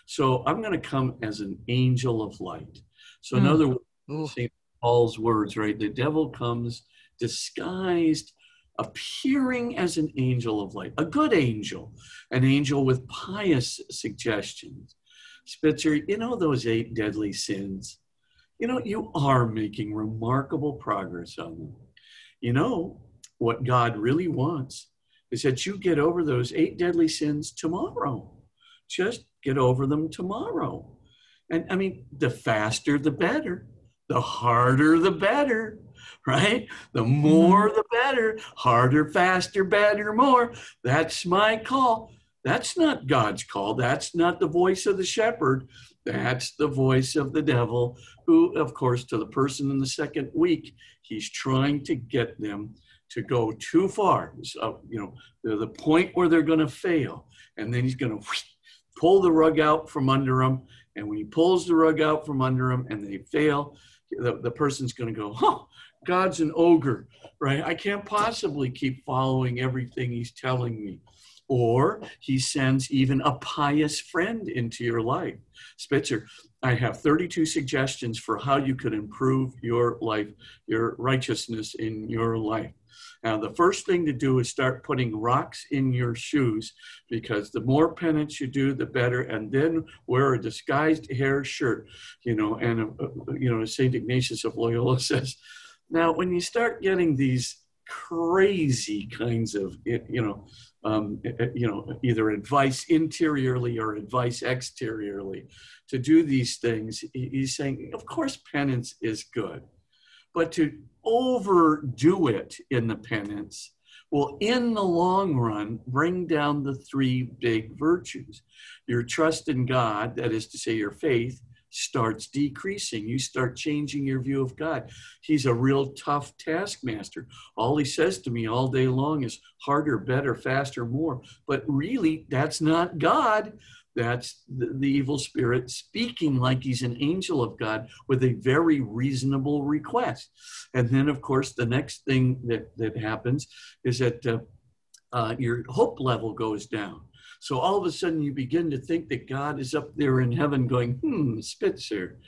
So I'm to come as an angel of light. So, in mm. other words, St. Paul's words, right? The devil comes disguised, appearing as an angel of light, a good angel, an angel with pious suggestions. Spitzer, you know those eight deadly sins? You know, you are making remarkable progress on them. You know, what God really wants is that you get over those eight deadly sins tomorrow. Just get over them tomorrow. And I mean, the faster, the better. The harder, the better, right? The more, mm-hmm. the better. Harder, faster, better, more. That's my call. That's not God's call. That's not the voice of the shepherd. That's the voice of the devil, who, of course, to the person in the second week, he's trying to get them to go too far. So, uh, you know, the, the point where they're going to fail. And then he's going to pull the rug out from under them. And when he pulls the rug out from under them and they fail, the, the person's going to go, huh, God's an ogre, right? I can't possibly keep following everything he's telling me or he sends even a pious friend into your life. Spitzer, I have 32 suggestions for how you could improve your life, your righteousness in your life. Now, the first thing to do is start putting rocks in your shoes because the more penance you do, the better. And then wear a disguised hair shirt, you know. And, uh, uh you know, St. Ignatius of Loyola says, now, when you start getting these crazy kinds of, you know, um, you know, either advice interiorly or advice exteriorly to do these things, he's saying, of course, penance is good, but to overdo it in the penance will, in the long run, bring down the three big virtues. Your trust in God, that is to say, your faith, starts decreasing. You start changing your view of God. He's a real tough taskmaster. All he says to me all day long is harder, better, faster, more. But really, that's not God. That's the, the, evil spirit speaking like he's an angel of God with a very reasonable request. And then, of course, the next thing that, that happens is that uh, uh, your hope level goes down. So all of a sudden, you begin to think that God is up there in heaven going, hmm, Spitzer,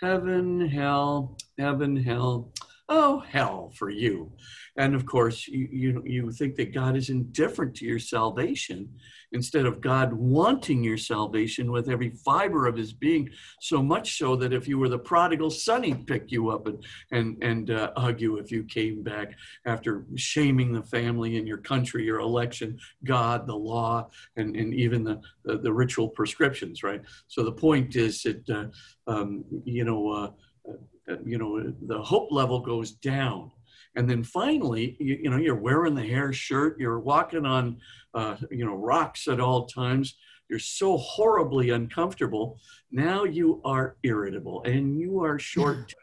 heaven, hell, heaven, hell. Oh, hell for you. And of course, you, you, you think that God is indifferent to your salvation instead of God wanting your salvation with every fiber of his being, so much so that if you were the prodigal son, he'd pick you up and, and, and uh, hug you if you came back after shaming the family and your country, your election, God, the law, and, and even the, the, the ritual prescriptions, right? So the point is that, uh, um, you know, uh, uh you know, the hope level goes down and then finally you, you know you're wearing the hair shirt you're walking on uh, you know rocks at all times you're so horribly uncomfortable now you are irritable and you are short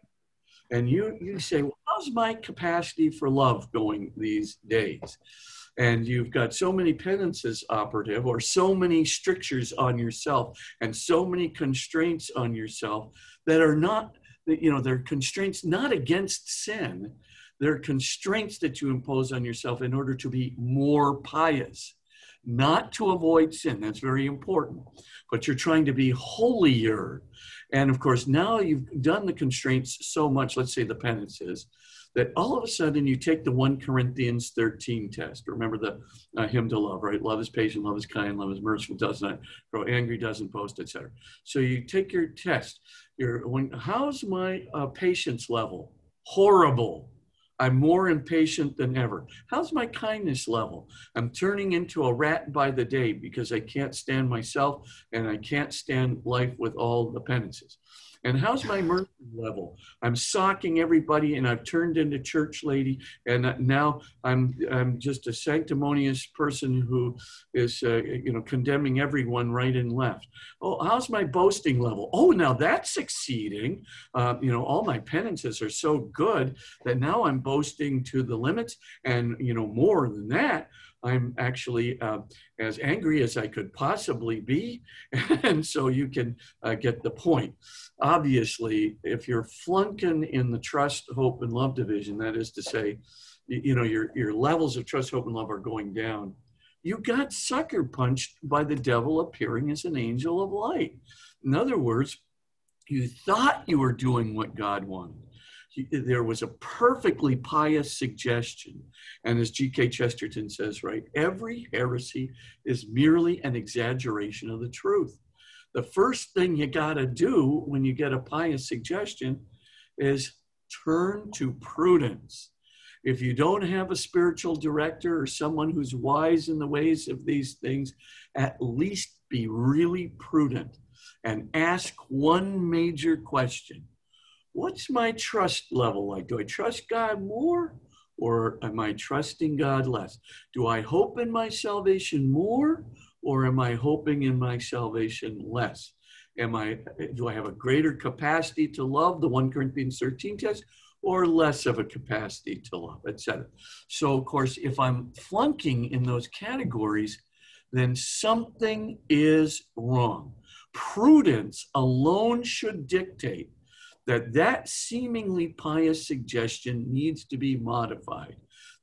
and you you say well, how's my capacity for love going these days? And you've got so many penances operative or so many strictures on yourself and so many constraints on yourself that are not you know they're constraints not against sin there are constraints that you impose on yourself in order to be more pious, not to avoid sin. That's very important. But you're trying to be holier. And of course, now you've done the constraints so much, let's say the penances, that all of a sudden you take the 1 Corinthians 13 test. Remember the uh, hymn to love, right? Love is patient, love is kind, love is merciful, does not grow angry, doesn't boast, etc. So you take your test. Your when how's my uh, patience level? Horrible. I'm more impatient than ever. How's my kindness level? I'm turning into a rat by the day because I can't stand myself and I can't stand life with all the penances. And how's my mercy level? I'm socking everybody, and I've turned into church lady, and now I'm I'm just a sanctimonious person who is uh, you know condemning everyone right and left. Oh, how's my boasting level? Oh, now that's succeeding. Uh, you know, all my penances are so good that now I'm boasting to the limits, and you know more than that. I'm actually uh, as angry as I could possibly be. and so you can uh, get the point. Obviously, if you're flunking in the trust, hope, and love division, that is to say, you know, your, your levels of trust, hope, and love are going down. You got sucker punched by the devil appearing as an angel of light. In other words, you thought you were doing what God wanted there was a perfectly pious suggestion. And as G.K. Chesterton says, right, every heresy is merely an exaggeration of the truth. The first thing you got to do when you get a pious suggestion is turn to prudence. If you don't have a spiritual director or someone who's wise in the ways of these things, at least be really prudent and ask one major question what's my trust level like? Do I trust God more or am I trusting God less? Do I hope in my salvation more or am I hoping in my salvation less? Am I do I have a greater capacity to love the 1 Corinthians 13 test or less of a capacity to love, etc. So of course, if I'm flunking in those categories, then something is wrong. Prudence alone should dictate that that seemingly pious suggestion needs to be modified.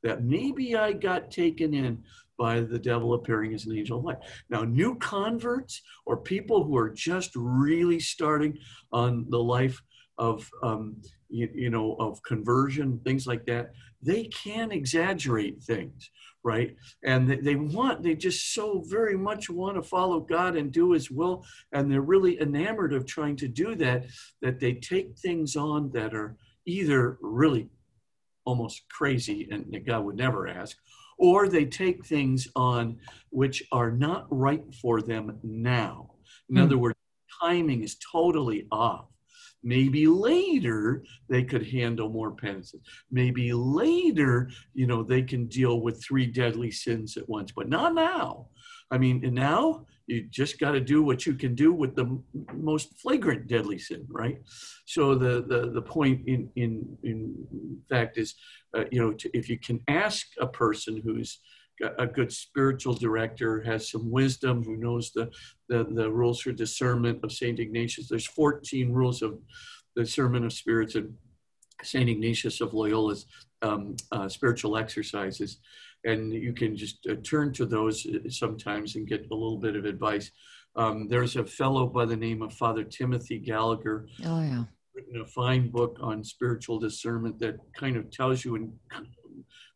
That maybe I got taken in by the devil appearing as an angel of light. Now, new converts or people who are just really starting on the life of, um, you, you know, of conversion, things like that, they can exaggerate things right? And they, they want, they just so very much want to follow God and do His will. And they're really enamored of trying to do that, that they take things on that are either really almost crazy and that God would never ask, or they take things on which are not right for them now. In mm. other words, timing is totally off. Maybe later they could handle more penances. Maybe later, you know, they can deal with three deadly sins at once, but not now. I mean, now you just got to do what you can do with the most flagrant deadly sin, right? So the the, the point in in in fact is, uh, you know, to, if you can ask a person who's a good spiritual director, has some wisdom, who knows the, the, the rules for discernment of St. Ignatius. There's 14 rules of discernment of spirits and St. Ignatius of Loyola's um, uh, spiritual exercises. And you can just uh, turn to those uh, sometimes and get a little bit of advice. Um, there's a fellow by the name of Father Timothy Gallagher. Oh, yeah. Written a fine book on spiritual discernment that kind of tells you in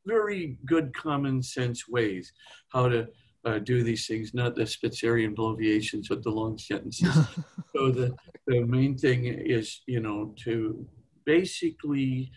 very good common sense ways how to uh, do these things, not the Spitzerian bloviations with the long sentences. so the, the main thing is, you know, to basically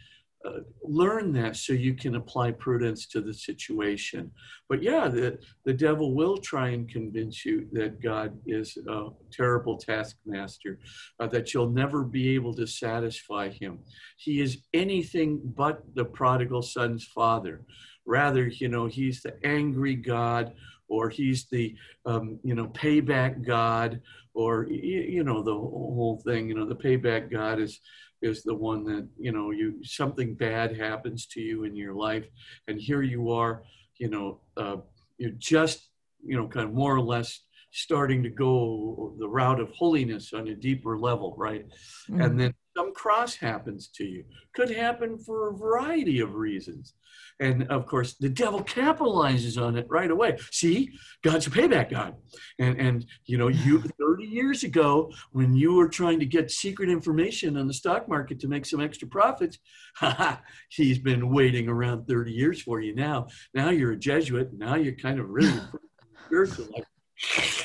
learn that so you can apply prudence to the situation. But yeah, the, the devil will try and convince you that God is a terrible taskmaster, uh, that you'll never be able to satisfy him. He is anything but the prodigal son's father. Rather, you know, he's the angry God or he's the um, you know payback god or you know the whole thing you know the payback god is is the one that you know you something bad happens to you in your life and here you are you know uh, you're just you know kind of more or less starting to go the route of holiness on a deeper level right mm-hmm. and then some cross happens to you could happen for a variety of reasons and of course, the devil capitalizes on it right away. See, God's a payback God. And, and you know, you 30 years ago, when you were trying to get secret information on the stock market to make some extra profits, he's been waiting around 30 years for you now. Now you're a Jesuit. Now you're kind of really spiritual. Like,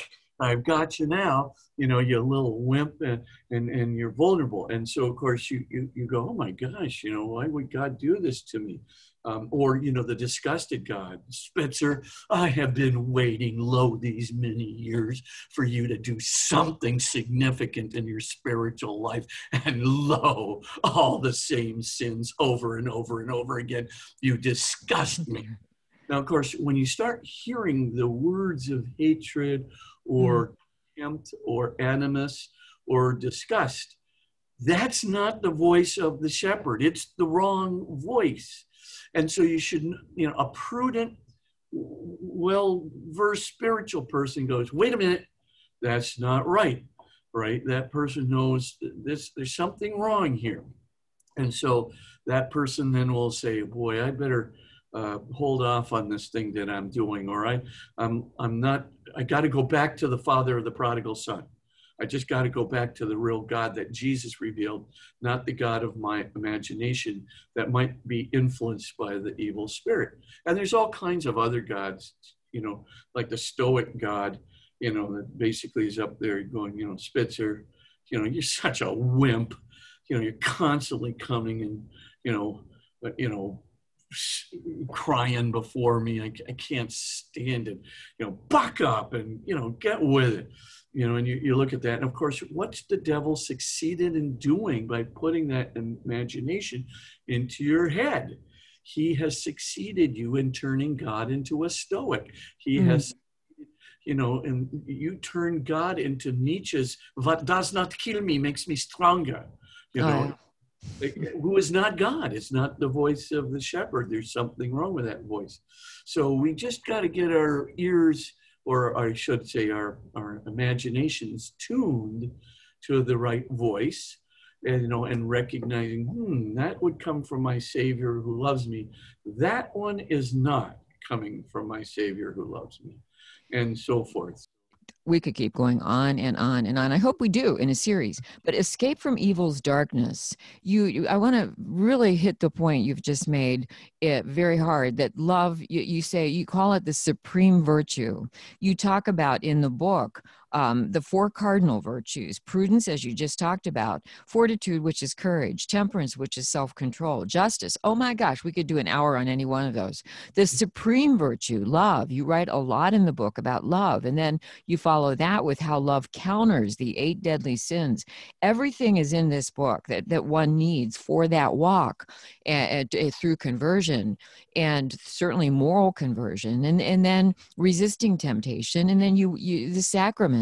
I've got you now, you know, you're a little wimp and, and, and you're vulnerable. And so, of course, you, you, you go, oh my gosh, you know, why would God do this to me? Um, or, you know, the disgusted God, Spitzer, I have been waiting lo these many years for you to do something significant in your spiritual life. And lo, all the same sins over and over and over again. You disgust me. Now, of course, when you start hearing the words of hatred or mm. Contempt or animus or disgust, that's not the voice of the shepherd. It's the wrong voice. And so you should, you know, a prudent, well versed spiritual person goes, wait a minute, that's not right, right? That person knows this, there's something wrong here. And so that person then will say, boy, I better uh, hold off on this thing that I'm doing, or I, I'm, I'm not, I got to go back to the father of the prodigal son. I just got to go back to the real God that Jesus revealed, not the God of my imagination that might be influenced by the evil spirit. And there's all kinds of other gods, you know, like the Stoic God, you know, that basically is up there going, you know, Spitzer, you know, you're such a wimp. You know, you're constantly coming and, you know, you know, crying before me. I, I can't stand it. You know, buck up and, you know, get with it you know, and you, you look at that, and of course, what's the devil succeeded in doing by putting that imagination into your head? He has succeeded you in turning God into a stoic. He mm-hmm. has, you know, and you turn God into Nietzsche's "What does not kill me makes me stronger." You know, oh. who is not God? It's not the voice of the shepherd. There's something wrong with that voice. So we just got to get our ears or I should say, our, our imaginations tuned to the right voice. and, you know, and recognizing, hmm, that would come from my Savior who loves me. That one is not coming from my Savior who loves me, and so forth we could keep going on and on and on. I hope we do in a series. But escape from evil's darkness. You, you I want to really hit the point you've just made it very hard. That love, you, you say you call it the supreme virtue. You talk about in the book um, the four cardinal virtues prudence, as you just talked about, fortitude, which is courage, temperance, which is self control, justice. Oh my gosh, we could do an hour on any one of those. The supreme virtue, love. You write a lot in the book about love, and then you follow that with how love counters the eight deadly sins. Everything is in this book that, that one needs for that walk and, and through conversion and certainly moral conversion and, and then resisting temptation and then you, you the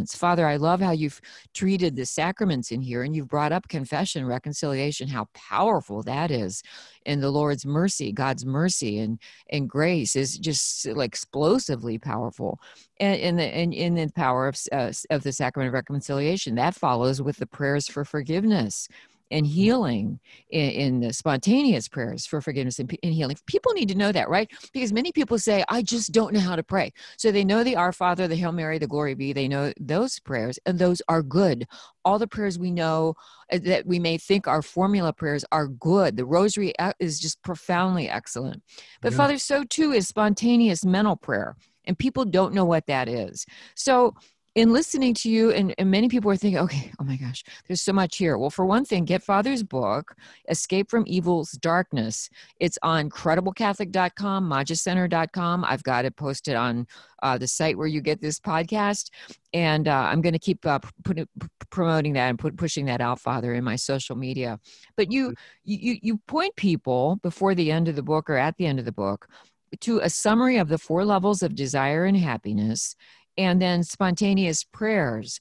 sacraments. Father i love how you've treated the sacraments in here and you've brought up confession reconciliation how powerful that is. And the lord's mercy god's mercy and and grace is just like explosively powerful. And in the and in the power of, uh, of the sacrament of reconciliation that follows with the prayers for forgiveness and healing in, in the spontaneous prayers for forgiveness and, and, healing. People need to know that, right? Because many people say, I just don't know how to pray. So they know the Our Father, the Hail Mary, the Glory Be. They know those prayers, and those are good. All the prayers we know uh, that we may think are formula prayers are good. The Rosary uh, is just profoundly excellent. But, yeah. Father, so too is spontaneous mental prayer and people don't know what that is. So in listening to you, and, and, many people are thinking, okay, oh my gosh, there's so much here. Well, for one thing, get Father's book, Escape from Evil's Darkness. It's on crediblecatholic.com, magiscenter.com. I've got it posted on uh, the site where you get this podcast. And uh, I'm going to keep uh, put, promoting that and put, pushing that out, Father, in my social media. But you, you, you point people before the end of the book or at the end of the book to a summary of the four levels of desire and happiness and then spontaneous prayers.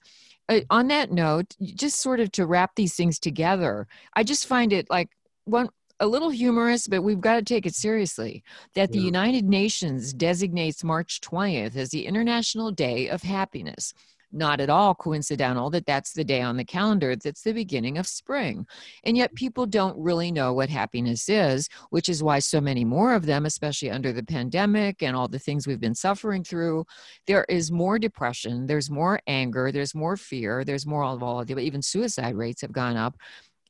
Uh, on that note, just sort of to wrap these things together, I just find it like one a little humorous, but we've got to take it seriously that the United Nations designates March 20th as the International Day of Happiness not at all coincidental that that's the day on the calendar that's the beginning of spring. And yet people don't really know what happiness is, which is why so many more of them, especially under the pandemic and all the things we've been suffering through, there is more depression, there's more anger, there's more fear, there's more of all of the, even suicide rates have gone up.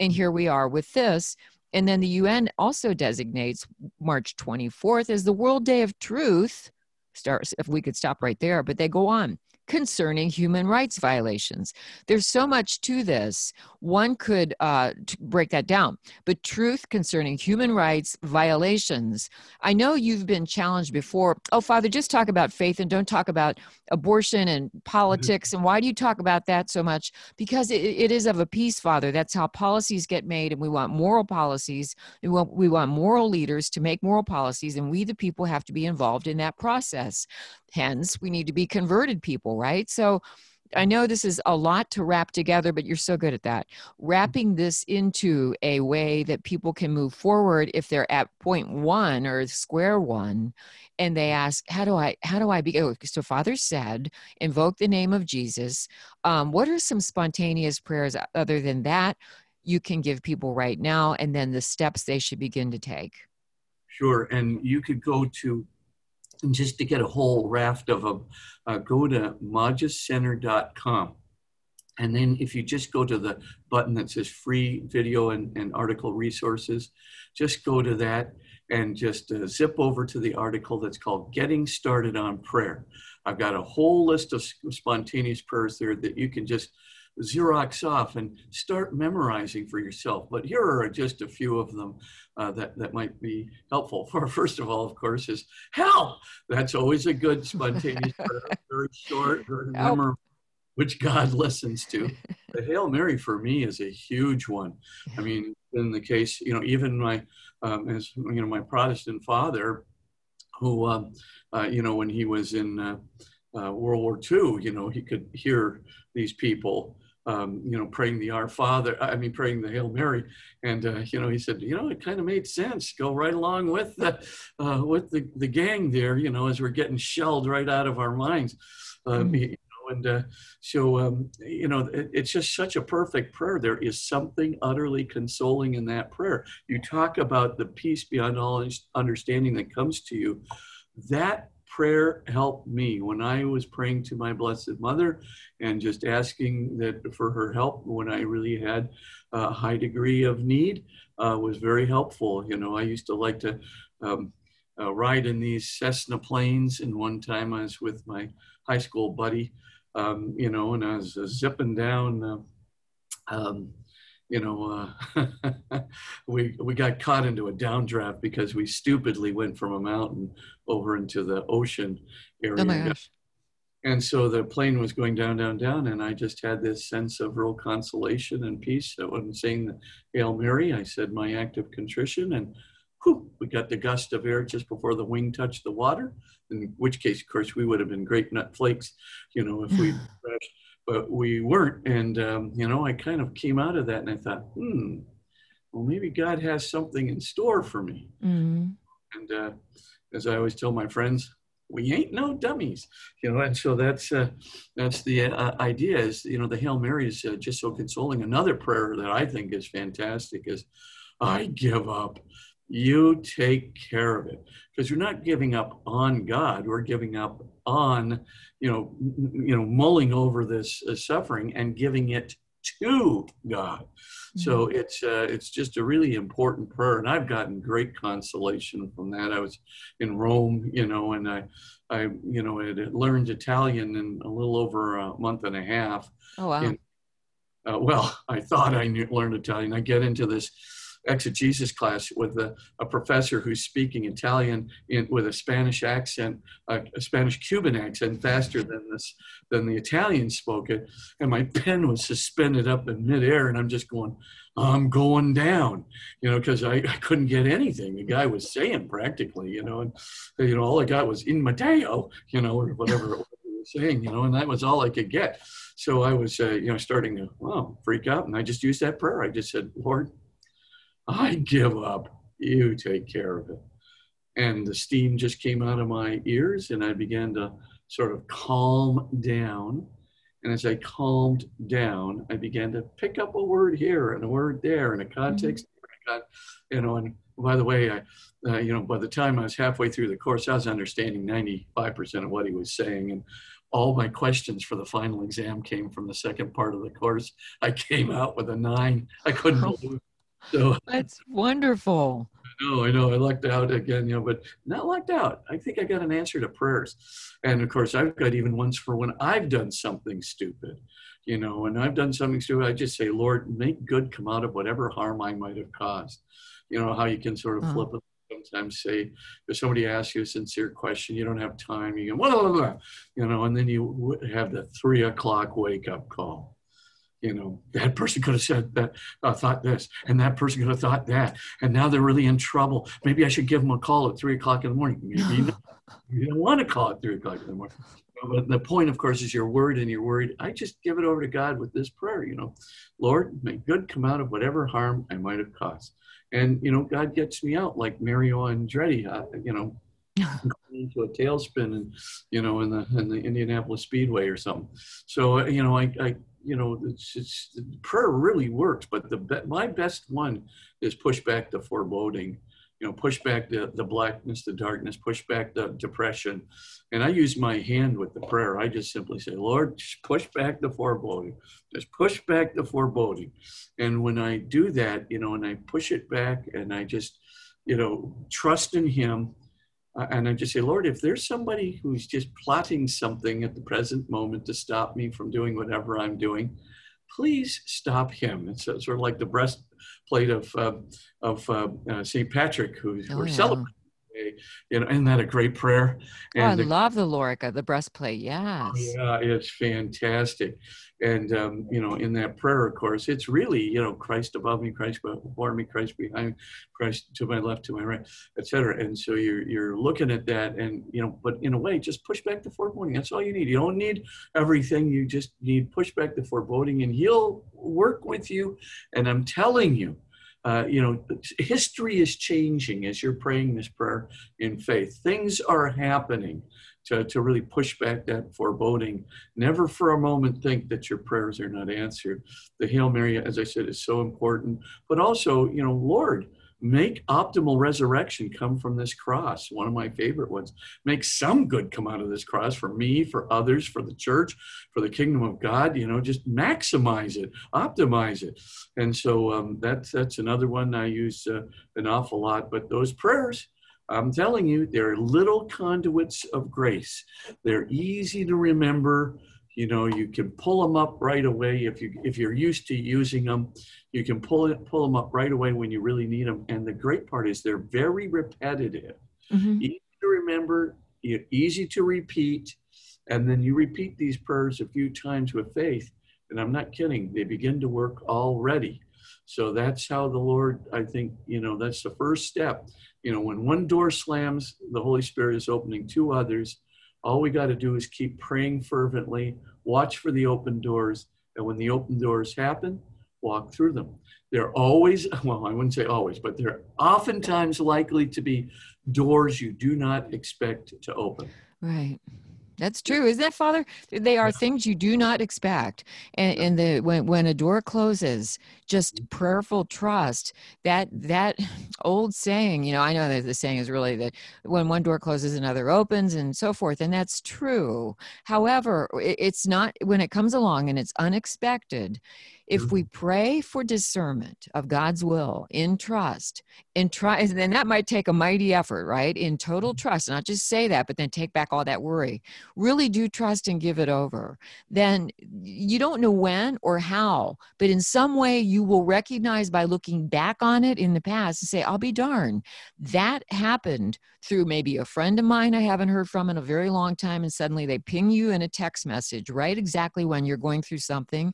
And here we are with this. And then the UN also designates March 24th as the World Day of Truth. Start if we could stop right there, but they go on concerning human rights violations. There's so much to this. One could uh, break that down, but truth concerning human rights violations. I know you've been challenged before. Oh, Father, just talk about faith and don't talk about abortion and politics. Mm-hmm. And why do you talk about that so much? Because it, it is of a piece, Father. That's how policies get made, and we want moral policies. We want, we want moral leaders to make moral policies, and we, the people, have to be involved in that process. Hence, we need to be converted people, right? So, I mm-hmm. know this is a lot to wrap together, but you're so good at that. Mm-hmm. Wrapping this into a way that people can move forward if they're at point one or square one, and they mm-hmm. ask, "How do I? How do I be?" Oh, so Father said, "Invoke the name of Jesus." Um, what are some spontaneous prayers other than that you can give people right now, and then the steps they should begin to take? Sure, and you could go to and just to get a whole raft of them, uh, go to magiscenter.com. And then if you just go to the button that says free video and, and article resources, just go to that and just uh, zip over to the article that's called Getting Started on Prayer. I've got a whole list of spontaneous prayers there that you can just Xerox off and start memorizing for yourself. But here are just a few of them uh, that, that might be helpful. For first of all, of course, is help. That's always a good spontaneous prayer, very short, very memorable, which God listens to. The Hail Mary for me is a huge one. I mean, in the case, you know, even my, um, as you know, my Protestant father, who, um, uh, you know, when he was in uh, uh World War II, you know, he could hear these people um, you know, praying the Our Father, I mean, praying the Hail Mary. And, uh, you know, he said, you know, it kind of made sense. Go right along with the, uh, with the, the gang there, you know, as we're getting shelled right out of our minds. Uh, mm. you know, and uh, so um, you know it, it's just such a perfect prayer there is something utterly consoling in that prayer you talk about the peace beyond all understanding that comes to you that prayer helped me when i was praying to my blessed mother and just asking that for her help when i really had a high degree of need uh, was very helpful you know i used to like to um, uh, ride in these Cessna planes. And one time I was with my high school buddy, um, you know, and I was uh, zipping down, uh, um, you know, uh, we, we got caught into a downdraft because we stupidly went from a mountain over into the ocean area. Oh my gosh. And so the plane was going down, down, down, and I just had this sense of real consolation and peace. So when saying the Hail Mary, I said my act of contrition, and whew, we got the gust of air just before the wing touched the water, in which case, of course, we would have been great nut flakes, you know, if we crashed, but we weren't. And, um, you know, I kind of came out of that and I thought, hmm, well, maybe God has something in store for me. Mm-hmm. And uh, as I always tell my friends, we ain't no dummies, you know. And so that's uh, that's the uh, idea. Is you know the Hail Mary is uh, just so consoling. Another prayer that I think is fantastic is, "I give up." You take care of it. Because you're not giving up on god. We're giving up on you know you know mulling over this uh, suffering and giving it to god. Mm-hmm. so it's uh, it's just a really important prayer and i've gotten great consolation from that. I was in rome you know and i i you know had learned italian in a little over a month and a half. Oh wow. And, uh, well i thought i knew, learned italian. I get into this exegesis class with a, a professor who's speaking Italian in, with a Spanish accent, a, Spanish Cuban accent, faster than this than the Italian spoke it, and my pen was suspended up in midair, and I'm just going, I'm going down, you know, because I, I couldn't get anything the guy was saying practically, you know, and you know all I got was in Mateo, you know, or whatever saying, you know, and that was all I could get. So I was, uh, you know, starting to, well, freak out. And I just used that prayer. I just said, Lord, I give up. You take care of it. And the steam just came out of my ears, and I began to sort of calm down. And as I calmed down, I began to pick up a word here and a word there and a context. Mm-hmm. You know, and by the way, I, uh, you know, by the time I was halfway through the course, I was understanding 95% of what he was saying. And all my questions for the final exam came from the second part of the course. I came out with a nine. I couldn't oh. believe so that's wonderful. I know, I know. I lucked out again, you know, but not lucked out. I think I got an answer to prayers. And of course, I've got even ones for when I've done something stupid, you know, and I've done something stupid, I just say, Lord, make good come out of whatever harm I might have caused. You know, how you can sort of uh-huh. flip it sometimes say if somebody asks you a sincere question you don't have time you go blah, blah, blah, you know and then you have the three o'clock wake up call you know that person could have said that uh, thought this and that person could have thought that and now they're really in trouble. Maybe i should give them a call at three o'clock in the morning. Maybe you don't want to call at three o'clock in the morning. But the point of course is your word and your word i just give it over to god with this prayer you know. Lord may good come out of whatever harm i might have caused. And you know god gets me out like mario andretti uh, you know into a tailspin and you know in the in the indianapolis speedway or something. So you know i, I you know, it's, it's prayer really works, but the my best one is push back the foreboding, you know, push back the, the blackness, the darkness, push back the depression. And I use my hand with the prayer. I just simply say, Lord, push back the foreboding. Just push back the foreboding. And when I do that, you know, and I push it back and I just, you know, trust in Him and I just say, Lord, if there's somebody who's just plotting something at the present moment to stop me from doing whatever I'm doing, please stop him. It's sort of like the breastplate of uh, of uh, uh St. Patrick, who oh, we're yeah. celebrating you know, isn't that a great prayer? And oh, I the, love the Lorica, the breastplate. Yes. Yeah, it's fantastic. And, um, you know, in that prayer, of course, it's really, you know, Christ above me, Christ before me, Christ behind me, Christ to my left, to my right, etc. And so you're, you're looking at that and, you know, but in a way, just push back the foreboding. That's all you need. You don't need everything. You just need push back the foreboding and he'll work with you. And I'm telling you, uh, you know, history is changing as you're praying this prayer in faith. Things are happening to, to really push back that foreboding. Never for a moment think that your prayers are not answered. The Hail Mary, as I said, is so important. But also, you know, Lord, make optimal resurrection come from this cross one of my favorite ones. Make some good come out of this cross for me for others for the church for the kingdom of god you know just maximize it optimize it. And so um, that's that's another one i use uh, an awful lot but those prayers i'm telling you they're little conduits of grace. They're easy to remember you know you can pull them up right away if you if you're used to using them you can pull it pull them up right away when you really need them and the great part is they're very repetitive. Mm-hmm. easy to remember easy to repeat and then you repeat these prayers a few times with faith. And i'm not kidding they begin to work already. So that's how the lord i think you know that's the first step. You know when one door slams the holy spirit is opening two others all we got to do is keep praying fervently, watch for the open doors, and when the open doors happen, walk through them. They're always, well, I wouldn't say always, but they're oftentimes likely to be doors you do not expect to open. Right. That's true, isn't that, Father? They are things you do not expect, and, and the when when a door closes, just mm-hmm. prayerful trust. That that old saying, you know, I know that the saying is really that when one door closes, another opens, and so forth, and that's true. However, it's not when it comes along and it's unexpected if we pray for discernment of God's will in trust, in try, then that might take a mighty effort, right? In total mm-hmm. trust, not just say that, but then take back all that worry. Really do trust and give it over. Then you don't know when or how, but in some way you will recognize by looking back on it in the past and say, I'll be darned. That happened through maybe a friend of mine I haven't heard from in a very long time, and suddenly they ping you in a text message right exactly when you're going through something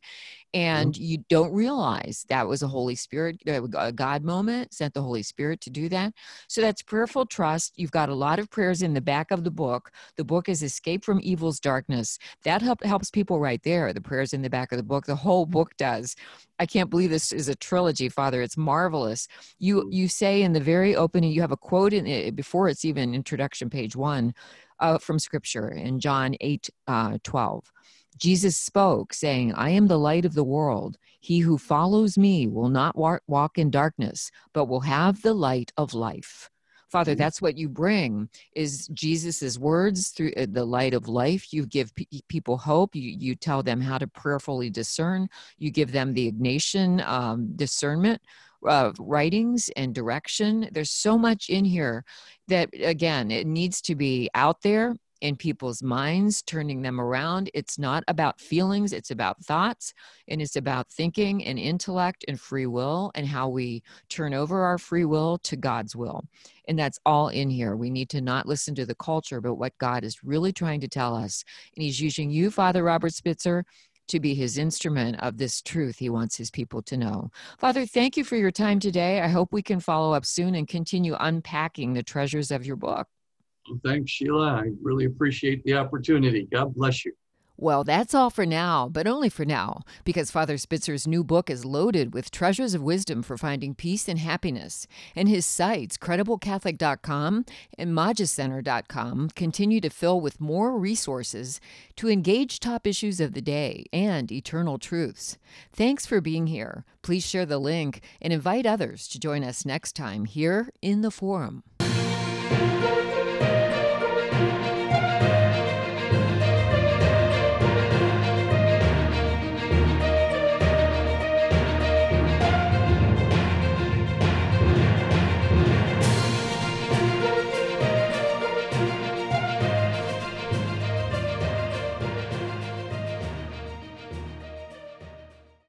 and mm-hmm. You don't realize that was a holy spirit uh, a god moment sent the holy spirit to do that so that's prayerful trust you've got a lot of prayers in the back of the book the book is escape from evil's darkness that help, helps people right there the prayers in the back of the book the whole book does I can't believe this is a trilogy, Father. It's marvelous. You mm. you say in the very opening, you have a quote in it before it's even introduction, page one, uh, from Scripture in John 8, uh, 12. Jesus spoke, saying, I am the light of the world. He who follows me will not walk in darkness, but will have the light of life. Father, mm-hmm. that's what you bring is Jesus's words through uh, the light of life. You give people hope. You, you tell them how to prayerfully discern. You give them the Ignatian um, discernment uh, writings and direction. There's so much in here that, again, it needs to be out there in people's minds, turning them around. It's not about feelings, it's about thoughts, and it's about thinking and intellect and free will and how we turn over our free will to God's will. And that's all in here. We need to not listen to the culture, but what God is really trying to tell us. And He's using you, Father Robert Spitzer, to be his instrument of this truth he wants his people to know. Father, thank you for your time today. I hope we can follow up soon and continue unpacking the treasures of your book. Thanks, Sheila. I really appreciate the opportunity. God bless you. Well, that's all for now, but only for now, because Father Spitzer's new book is loaded with treasures of wisdom for finding peace and happiness. And his sites, crediblecatholic.com and magiscenter.com, continue to fill with more resources to engage top issues of the day and eternal truths. Thanks for being here. Please share the link and invite others to join us next time here in the Forum.